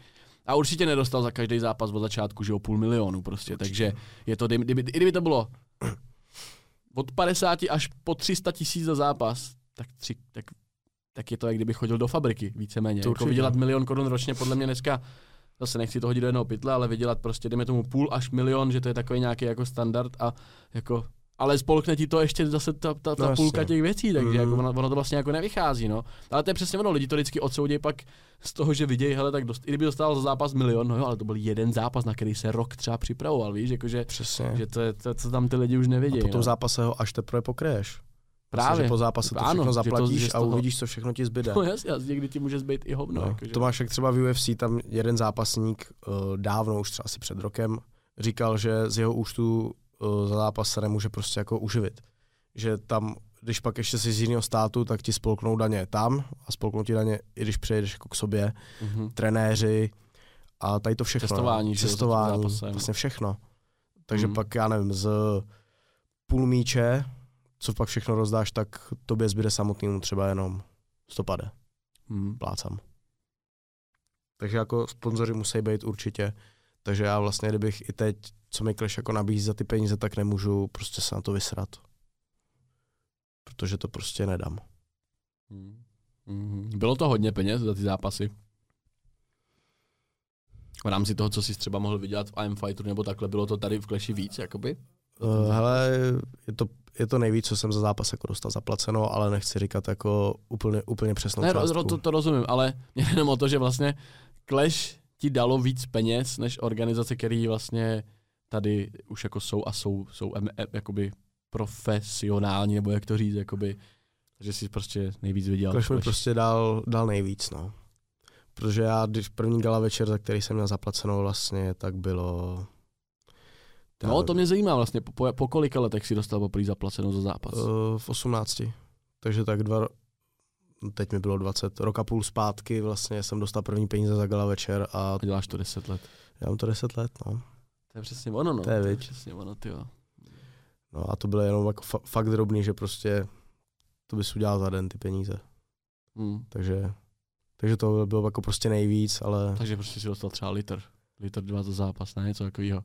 A určitě nedostal za každý zápas od začátku, že o půl milionu prostě, určitě. takže je to, kdyby, i kdyby to bylo od 50 až po 300 tisíc za zápas, tak, tři, tak, tak je to, jak kdyby chodil do fabriky, víceméně. To Jako vydělat milion korun ročně, podle mě dneska, zase nechci to hodit do jednoho pytle, ale vydělat prostě, dejme tomu půl až milion, že to je takový nějaký jako standard a jako ale spolkne ti to ještě zase ta, ta, ta No půlka jasně. těch věcí, takže Mhm. jako ono, ono, to vlastně jako nevychází, no. Ale to je přesně ono, lidi to vždycky odsoudí pak z toho, že vidějí, hele, tak dost, i kdyby dostal za zápas milion, no jo, ale to byl jeden zápas, na který se rok třeba připravoval, víš, jakože, Přesně. že to je to, co tam ty lidi už nevidí. a po tom no. zápase ho až teprve pokryješ. Právě. Vlastně, že po zápase to Ano, všechno že to- zaplatíš že a toho- uvidíš, co všechno ti zbyde. No jasně, a někdy ti může zbýt i hovno. No, jakože. to máš jak třeba v UFC, tam jeden zápasník uh, dávno, už třeba asi před rokem, říkal, že z jeho účtu uh, za zápas se nemůže prostě jako uživit. Že tam, když pak ještě jsi z jiného státu, tak ti spolknou daně tam a spolknou ti daně, i když přijedeš jako k sobě, Mhm. trenéři a tady to všechno. Cestování, že Cestování, zápasem. vlastně všechno. Takže Mhm. pak, já nevím, z půl míče, co pak všechno rozdáš, tak tobě zbyde samotnému třeba jenom stopade Mhm. plácám. Takže jako sponzoři musí být určitě. Takže já vlastně, kdybych i teď, co mi Clash jako nabízí za ty peníze, tak nemůžu prostě se na to vysrat. Protože to prostě nedám. Mhm. Bylo to hodně peněz za ty zápasy? V rámci toho, co jsi třeba mohl vydělat v IM Fighteru nebo takhle, bylo to tady v Clashi víc, jakoby? Uh, hele, je to, je to nejvíc, co jsem za zápas jako dostal zaplaceno, ale nechci říkat jako úplně, úplně přesnou Ne, částku. to, to rozumím, ale (laughs) jenom o to, že vlastně Clash ti dalo víc peněz, než organizace, které vlastně tady už jako jsou a jsou, jsou em, em, jakoby profesionální, nebo jak to říct, jakoby, že si prostě nejvíc vydělal. Clash v mi prostě dal, dal nejvíc, no. Protože já, když první gala večer, za který jsem měl zaplaceno vlastně, tak bylo... No, to mě zajímá vlastně, po, po, kolika letech si dostal poprvé zaplacenou za zápas? Uh, v 18. Takže tak dva, teď mi bylo 20, roka půl zpátky vlastně jsem dostal první peníze za gala večer a A děláš to 10 let. já mám to 10 let, no. To je přesně ono, no. To je, to je přesně ono, ty jo. No a to bylo jenom jako fa- fakt drobný, že prostě to bys udělal za den ty peníze. Hmm. Takže, takže to bylo jako prostě nejvíc, ale Takže prostě si dostal třeba litr. Litr dva za zápas, na něco takového.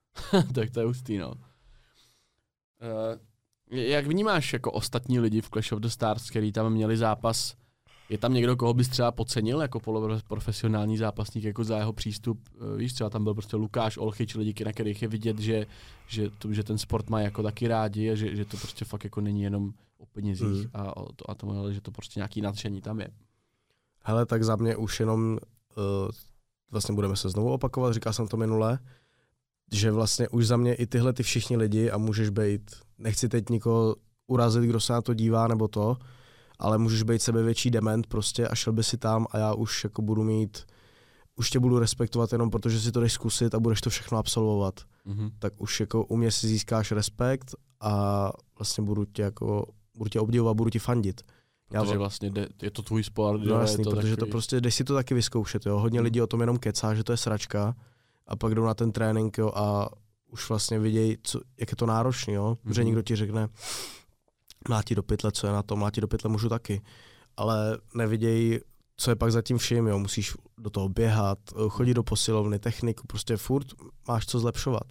(laughs) tak to je hustý, no. Uh, jak vnímáš jako ostatní lidi v Clash of the Stars, který tam měli zápas? Je tam někdo, koho bys třeba podcenil jako poloprofesionální zápasník jako za jeho přístup? Uh, víš, třeba tam byl prostě Lukáš Olchyč, lidi, na kterých je vidět, že, že, to, že ten sport má jako taky rádi a že, že to prostě fakt jako není jenom o penězích mm. a, o to, a tomu, ale že to prostě nějaký nadšení tam je. Hele, tak za mě už jenom, uh, vlastně budeme se znovu opakovat, říkal jsem to minule, že vlastně už za mě i tyhle ty všichni lidi a můžeš být, nechci teď nikoho urazit, kdo se na to dívá nebo to, ale můžeš být sebevětší dement prostě a šel by si tam a já už jako budu mít, už tě budu respektovat jenom protože si to jdeš zkusit a budeš to všechno absolvovat. Mm-hmm. Tak už jako u mě si získáš respekt a vlastně budu tě jako, budu tě obdivovat, budu ti fandit. Protože já, vlastně jde, je to tvůj sport. No jasný, to protože takový... to prostě, jdeš si to taky vyzkoušet, jo. Hodně mm. lidí o tom jenom kecá, že to je sračka a pak jdou na ten trénink, jo, a už vlastně vidějí, co, jak je to náročný, jo. Protože mm. někdo ti řekne, mlátí do pytle, co je na to, mlátí do pytle můžu taky. Ale nevidějí, co je pak zatím vším, jo. Musíš do toho běhat, chodit do posilovny, techniku, prostě furt máš co zlepšovat.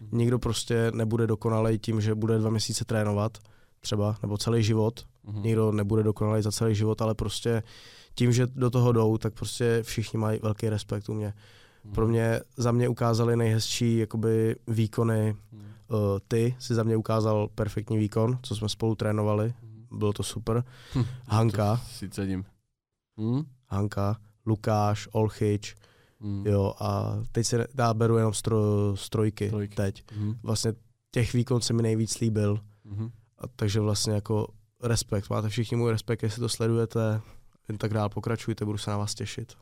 Mm. Nikdo prostě nebude dokonalej tím, že bude dva měsíce trénovat, třeba, nebo celý život. Mm-hmm. Nikdo nebude dokonalý za celý život, ale prostě tím, že do toho jdou, tak prostě všichni mají velký respekt u mě. Mm-hmm. Pro mě, za mě ukázali nejhezčí jakoby výkony. Mm-hmm. Uh, ty si za mě ukázal perfektní výkon, co jsme spolu trénovali. Bylo to super. Hm, Hanka. To si cením. Hm? Hanka, Lukáš, Olchyč, mm. jo, a teď se dá beru jenom stro, strojky, strojky. teď. Mm. Vlastně těch výkon se mi nejvíc líbil. Mm. A takže vlastně jako respekt, máte všichni můj respekt, jestli to sledujete, jen tak dál pokračujte, budu se na vás těšit.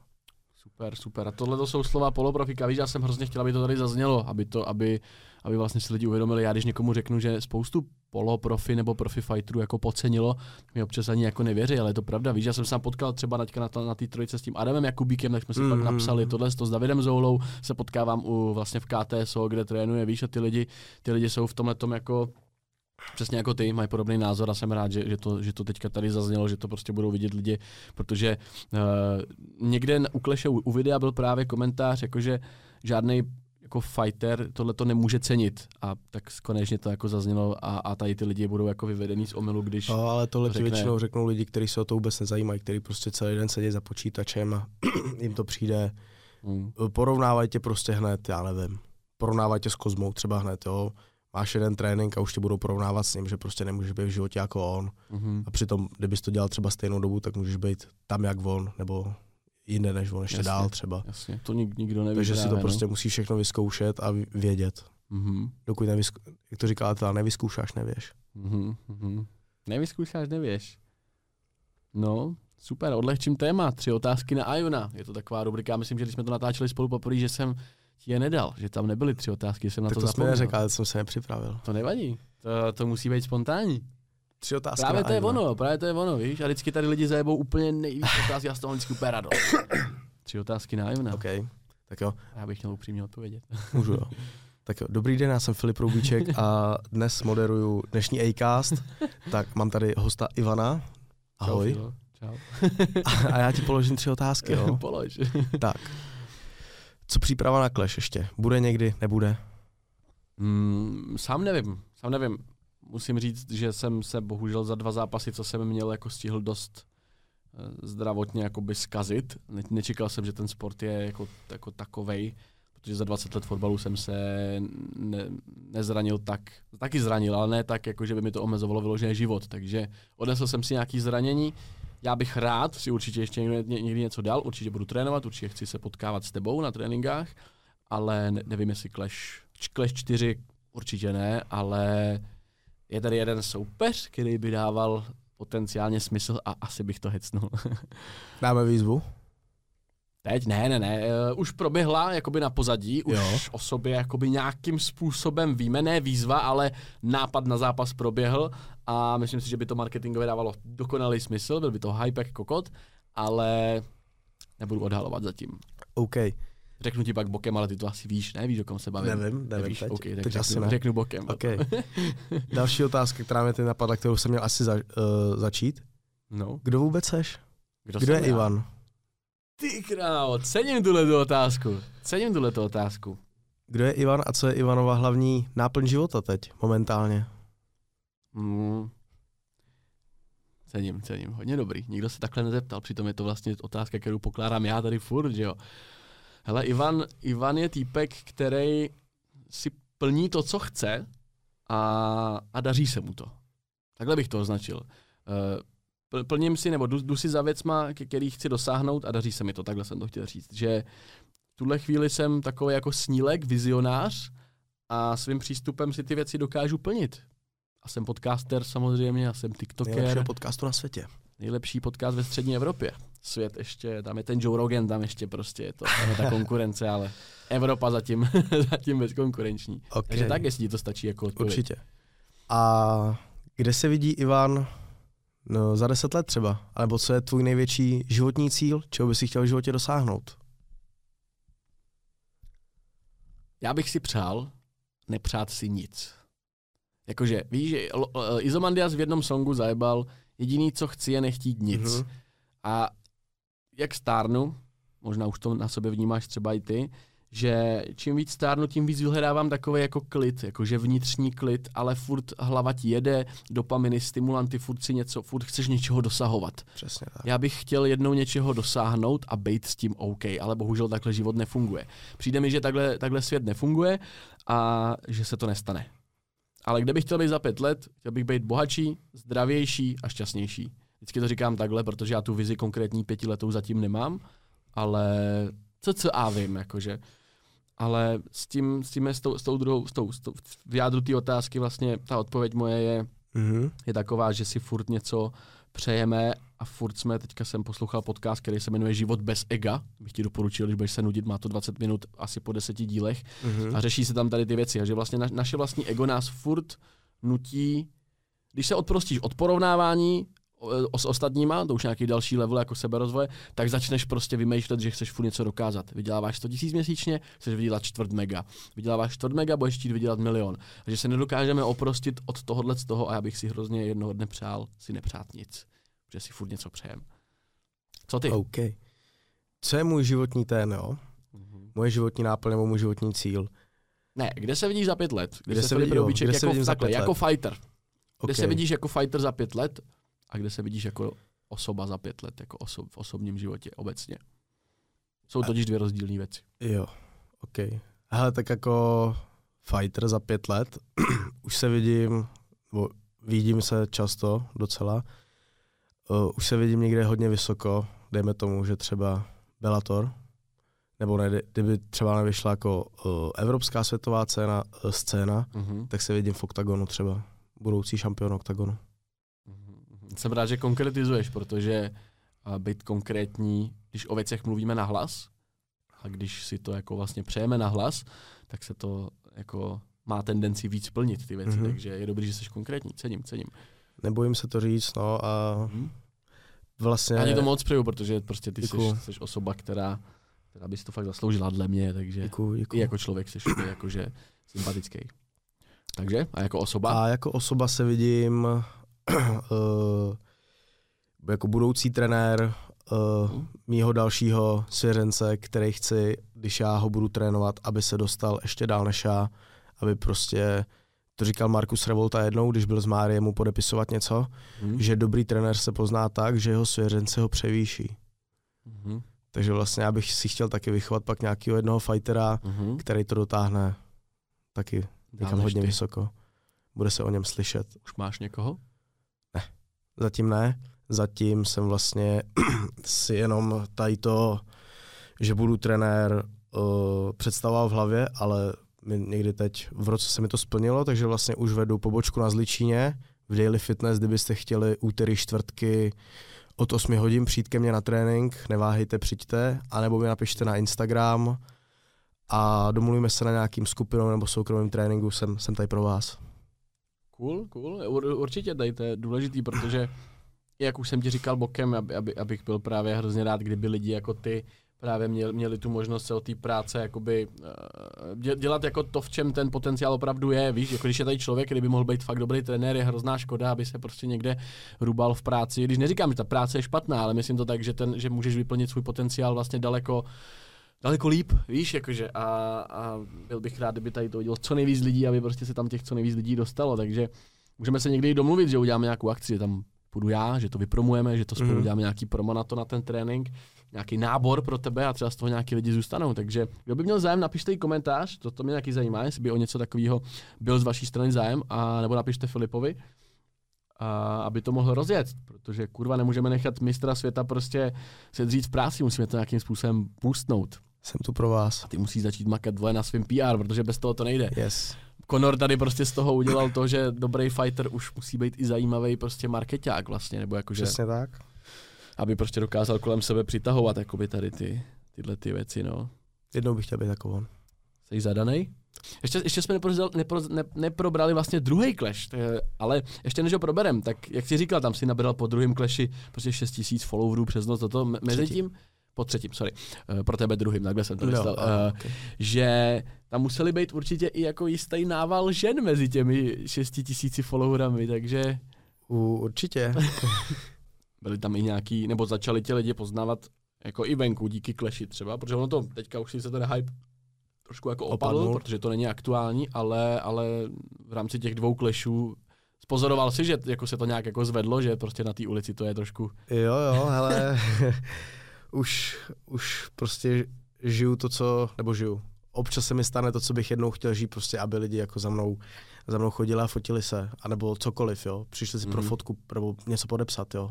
Super, super. A tohle to jsou slova poloprofika. Víš, já jsem hrozně chtěl, aby to tady zaznělo, aby to, aby, aby vlastně si lidi uvědomili. Já když někomu řeknu, že spoustu poloprofi nebo profi fighterů jako podcenilo, mi občas ani jako nevěří, ale je to pravda. Víš, já jsem se potkal třeba na, na, na té trojice s tím Adamem Jakubíkem, tak jsme si mm. pak mhm. napsali tohle to s Davidem Zoulou, se potkávám u vlastně v KTSO, kde trénuje, víš, a ty lidi, ty lidi jsou v tomhle tom jako přesně jako ty, mají podobný názor a jsem rád, že, že, to, že to teďka tady zaznělo, že to prostě budou vidět lidi, protože uh, někde u Kleše u, u videa byl právě komentář, jakože žádný jako fighter tohle to nemůže cenit a tak konečně to jako zaznělo a, a tady ty lidi budou jako vyvedený z omylu, když no, ale tohle to řekne... většinou řeknou lidi, kteří se o to vůbec nezajímají, kteří prostě celý den sedí za počítačem a (clears throat) jim to přijde. Hmm. Porovnávají tě prostě hned, já nevím. Porovnávají tě s Kozmou třeba hned, jo máš jeden trénink a už tě budou porovnávat s ním, že prostě nemůžeš být v životě jako on. Mm-hmm. A přitom, kdybys to dělal třeba stejnou dobu, tak můžeš být tam jak on, nebo jinde než on, ještě jasně, dál třeba. Jasně, to nik, nikdo neví. Takže si to no. prostě musíš všechno vyzkoušet a vědět. Mm-hmm. Dokud nevysku, jak to říká to nevyzkoušáš, nevěš. Mm-hmm. Nevyzkoušáš, nevěš. No, super, odlehčím téma. Tři otázky na Ajuna. Je to taková rubrika, myslím, že když jsme to natáčeli spolu poprvé, že jsem ti je nedal, že tam nebyly tři otázky, jsem na tak to, to zapomněl. neřekl, ale jsem se nepřipravil. To nevadí, to, to musí být spontánní. Tři otázky Právě to je ono, právě to je ono, víš, a vždycky tady lidi zajebou úplně nejvíc otázky a z toho vždycky úplně radost. (coughs) Tři otázky na Ivna. OK, tak jo. Já bych měl upřímně odpovědět. (laughs) Můžu jo. Tak jo, dobrý den, já jsem Filip Roubíček a dnes moderuju dnešní Acast. Tak mám tady hosta Ivana. Ahoj. Čau, Čau. (laughs) a já ti položím tři otázky, jo? (laughs) Polož. tak, co příprava na Clash ještě? Bude někdy, nebude? Mm, sám nevím, sám nevím. Musím říct, že jsem se bohužel za dva zápasy, co jsem měl, jako stihl dost eh, zdravotně jakoby skazit. Ne- nečekal jsem, že ten sport je jako, jako takovej, protože za 20 let fotbalu jsem se ne, nezranil tak, taky zranil, ale ne tak, jako že by mi to omezovalo vyložený život. Takže odnesl jsem si nějaký zranění, já bych rád si určitě ještě někdy, někdy něco dal, určitě budu trénovat, určitě chci se potkávat s tebou na tréninkách, ale ne, nevím, jestli Clash, Clash 4 určitě ne, ale je tady jeden soupeř, který by dával potenciálně smysl a asi bych to hecnul. (laughs) Dáme výzvu? Teď ne, ne, ne, uh, už proběhla jakoby na pozadí, už jo. o sobě jakoby nějakým způsobem víme, ne výzva, ale nápad na zápas proběhl a myslím si, že by to marketingově dávalo dokonalý smysl, byl by to hype jak kokot, ale nebudu odhalovat zatím. OK. Řeknu ti pak bokem, ale ty to asi víš, ne? Víš, o kom se bavím? Nevím, nevím Nevíš? teď. Okay, tak teď řeknu, asi ne. řeknu bokem. Okay. (laughs) Další otázka, která mě teď napadla, kterou jsem měl asi za, uh, začít. No. Kdo vůbec seš? Kdo, Kdo je já? Ivan? Ty krávo, cením tuhle tu otázku. Cením tuhle tu otázku. Kdo je Ivan a co je Ivanova hlavní náplň života teď, momentálně? Mm. Cením, cením. Hodně dobrý. Nikdo se takhle nezeptal, přitom je to vlastně otázka, kterou pokládám já tady furt, že jo. Hele, Ivan, Ivan je týpek, který si plní to, co chce a, a daří se mu to. Takhle bych to označil. Uh, pl- plním si, nebo jdu, jdu si za věcma, který chci dosáhnout a daří se mi to. Takhle jsem to chtěl říct. Že v tuhle chvíli jsem takový jako snílek, vizionář a svým přístupem si ty věci dokážu plnit. A jsem podcaster samozřejmě, a jsem tiktoker. Nejlepšího podcastu na světě. Nejlepší podcast ve střední Evropě. Svět ještě, tam je ten Joe Rogan, tam ještě prostě je to, tam je ta (laughs) konkurence, ale Evropa zatím, (laughs) zatím bezkonkurenční. Okay. Takže tak, jestli ti to stačí jako odpověď. Určitě. A kde se vidí Ivan no, za deset let třeba? Alebo co je tvůj největší životní cíl? Čeho bys si chtěl v životě dosáhnout? Já bych si přál nepřát si nic. Jakože, víš, že Izomandias v jednom songu zajebal, jediný, co chci, je nechtít nic. Mhm. A jak stárnu, možná už to na sobě vnímáš třeba i ty, že čím víc stárnu, tím víc vyhledávám takový jako klid, jakože vnitřní klid, ale furt hlava ti jede, dopaminy, stimulanty, furt si něco, furt chceš něčeho dosahovat. Přesně tak. Já bych chtěl jednou něčeho dosáhnout a být s tím OK, ale bohužel takhle život nefunguje. Přijde mi, že takhle, takhle svět nefunguje a že se to nestane. Ale kde bych chtěl být za pět let, chtěl bych být bohatší, zdravější a šťastnější. Vždycky to říkám takhle, protože já tu vizi konkrétní pětiletou zatím nemám, ale co co a vím, jakože. Ale s tím, s tím je s tou, s tou druhou, s tou, s tou, v jádru té otázky vlastně ta odpověď moje je, Mhm. je taková, že si furt něco přejeme a furt jsme, teďka jsem poslouchal podcast, který se jmenuje Život bez ega, bych ti doporučil, když budeš se nudit, má to 20 minut asi po deseti dílech Mhm. a řeší se tam tady ty věci a že vlastně na, naše vlastní ego nás furt nutí, když se odprostíš od porovnávání s ostatníma, to už nějaký další level jako seberozvoje, tak začneš prostě vymýšlet, že chceš furt něco dokázat. Vyděláváš 100 tisíc měsíčně, chceš vydělat čtvrt mega. Vyděláváš čtvrt mega, budeš chtít vydělat milion. A že se nedokážeme oprostit od tohohle z toho a já bych si hrozně jednoho dne přál si nepřát nic. Protože si furt něco přejem. Co ty? OK. Co je můj životní ten, jo? Mhm. Moje životní náplň nebo můj životní cíl? Ne, kde se vidíš za pět let? Kde, Kde se, se vidí- jo, kde se jako, vidím za takhle, pět jako let? fighter? Kde OK. se vidíš jako fighter za pět let a kde se vidíš jako osoba za pět let, jako oso- v osobním životě obecně. Jsou totiž dvě rozdílné věci. Jo, OK. Hele, tak jako fighter za pět let, (clears throat) už se vidím, nebo vidím se často docela, uh, už se vidím někde hodně vysoko, dejme tomu, že třeba Bellator, nebo ne, kdyby třeba nevyšla jako uh, evropská světová cena, uh, scéna, Mhm. tak se vidím v oktagonu třeba, budoucí šampion oktagonu. Jsem rád, že konkretizuješ, protože být konkrétní, když o věcech mluvíme na hlas, a když si to jako vlastně přejeme na hlas, tak se to jako má tendenci víc plnit ty věci, Mhm. takže je dobrý, že jsi konkrétní, cením, cením. Nebojím se to říct, no a Mhm. vlastně... Ti to moc přeju, protože prostě ty jsi, jsi osoba, která, která by si to fakt zasloužila dle mě, takže Děkuju, i děkuju. jako člověk jsi jakože sympatický. Takže, a jako osoba? A jako osoba se vidím (clears throat) jako budoucí trenér uh, mýho dalšího svěřence, který chci, když já ho budu trénovat, aby se dostal ještě dál než já, aby prostě, to říkal Markus Revolta jednou, když byl s Máriem mu podepisovat něco, Mhm. že dobrý trenér se pozná tak, že jeho svěřence ho převýší. Mhm. Takže vlastně já bych si chtěl taky vychovat pak nějakého jednoho fightera, Mhm. který to dotáhne taky někam hodně ty. vysoko. Bude se o něm slyšet. Už máš někoho? Zatím ne. Zatím jsem vlastně (clears throat) si jenom tady to, že budu trenér, uh, představoval v hlavě, ale někdy teď v roce se mi to splnilo, takže vlastně už vedu pobočku na Zličíně v Daily Fitness, kdybyste chtěli úterý, čtvrtky od 8 hodin přijít ke mně na trénink, neváhejte, přijďte, anebo mi napište na Instagram a domluvíme se na nějakým skupinou nebo soukromým tréninku, jsem, jsem tady pro vás. Cool, cool. Ur, určitě tady to je důležitý, protože jak už jsem ti říkal bokem, aby, aby, abych byl právě hrozně rád, kdyby lidi jako ty právě měli, měli tu možnost se o té práce jakoby uh, dělat jako to, v čem ten potenciál opravdu je. Víš, jako když je tady člověk, který by mohl být fakt dobrý trenér, je hrozná škoda, aby se prostě někde rubal v práci. Když neříkám, že ta práce je špatná, ale myslím to tak, že, ten, že můžeš vyplnit svůj potenciál vlastně daleko daleko líp, víš, jakože a, a byl bych rád, kdyby tady to vidělo co nejvíc lidí, aby prostě se tam těch co nejvíc lidí dostalo, takže můžeme se někdy domluvit, že uděláme nějakou akci, že tam půjdu já, že to vypromujeme, že to spolu mm. děláme nějaký promo na to, na ten trénink, nějaký nábor pro tebe a třeba z toho nějaký lidi zůstanou. Takže kdo by měl zájem, napište i komentář, to, to mě nějaký zajímá, jestli by o něco takového byl z vaší strany zájem, a nebo napište Filipovi, a, aby to mohl rozjet, protože kurva nemůžeme nechat mistra světa prostě se dřít v práci, musíme to nějakým způsobem pustnout. Jsem tu pro vás. A ty musíš začít makat dvoje na svým PR, protože bez toho to nejde. Yes. Conor tady prostě z toho udělal to, že dobrý fighter už musí být i zajímavý prostě marketák vlastně, nebo jakože... Přesně tak. Aby prostě dokázal kolem sebe přitahovat jakoby tady ty, tyhle ty věci, no. Jednou bych chtěl být takový. Jsi zadaný? Ještě, ještě jsme neprozal, nepro, ne, neprobrali vlastně druhý clash, ale ještě než ho proberem, tak jak jsi říkal, tam si nabral po druhém clashi prostě 6 tisíc followerů přes noc, toto mezi tím, po třetím, sorry, uh, pro tebe druhým, takhle jsem to myslel, no, uh, okay. že tam museli být určitě i jako jistý nával žen mezi těmi šesti tisíci followerami, takže... U, určitě. (laughs) Byli tam i nějaký, nebo začali tě lidi poznávat jako i venku díky kleši třeba, protože ono to teďka už si se ten hype trošku jako opadl, Opadnul. protože to není aktuální, ale, ale v rámci těch dvou klešů Pozoroval si, že jako se to nějak jako zvedlo, že prostě na té ulici to je trošku... Jo, jo, hele, (laughs) už, už prostě žiju to, co, nebo žiju. Občas se mi stane to, co bych jednou chtěl žít, prostě aby lidi jako za mnou, za mnou chodili a fotili se, anebo cokoliv, jo. Přišli si mm-hmm. pro mhm. fotku, nebo něco podepsat, jo.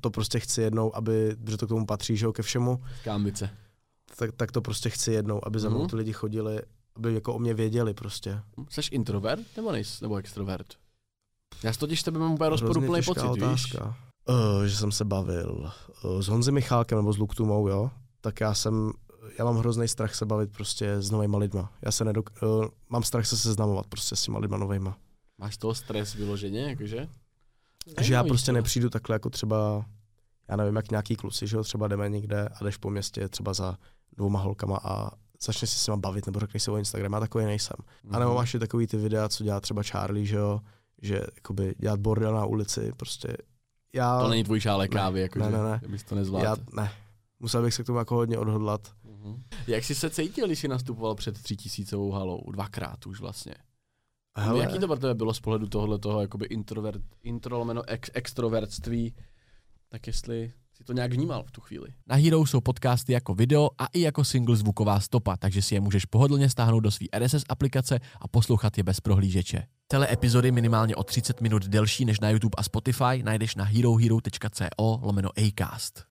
To prostě chci jednou, aby, protože to k tomu patří, že jo, ke všemu. Kámbice. Tak, tak to prostě chci jednou, aby za mnou mm-hmm. ty lidi chodili, aby jako o mě věděli prostě. Jsi introvert nebo nejsi, nebo extrovert? Já si totiž tebe mám úplně rozporuplný pocit, otázka. víš? Uh, že jsem se bavil uh, s Honzi Michálkem nebo s Luktumou, jo, tak já jsem, já mám hrozný strach se bavit prostě s novýma lidma. Já se nedok, uh, mám strach se seznamovat prostě s těma lidma novýma. Máš toho stres vyloženě, jakože? Že já prostě to. nepřijdu takhle jako třeba, já nevím, jak nějaký kluci, že jo, třeba jdeme někde a jdeš po městě třeba za dvouma holkama a začne si s nima bavit nebo řekneš si o Instagram, já takový nejsem. Mm-hmm. A nebo mhm. máš takový ty videa, co dělá třeba Charlie, že jo, že jakoby dělat bordel na ulici, prostě já... To není tvůj šálek kávy, jako ne, ne, ne. bys to nezvládl. Já, ne. Musel bych se k tomu jako hodně odhodlat. Uh-huh. Jak jsi se cítil, když jsi nastupoval před tři tisícovou halou? Dvakrát už vlastně. Hele. Jaký to pro tebe bylo z pohledu tohohle toho jakoby introvert, intro, ex, extrovertství? Tak jestli si to nějak vnímal v tu chvíli. Na Hero jsou podcasty jako video a i jako single zvuková stopa, takže si je můžeš pohodlně stáhnout do své RSS aplikace a poslouchat je bez prohlížeče. Tele epizody minimálně o 30 minut delší než na YouTube a Spotify najdeš na herohero.co lomeno Acast.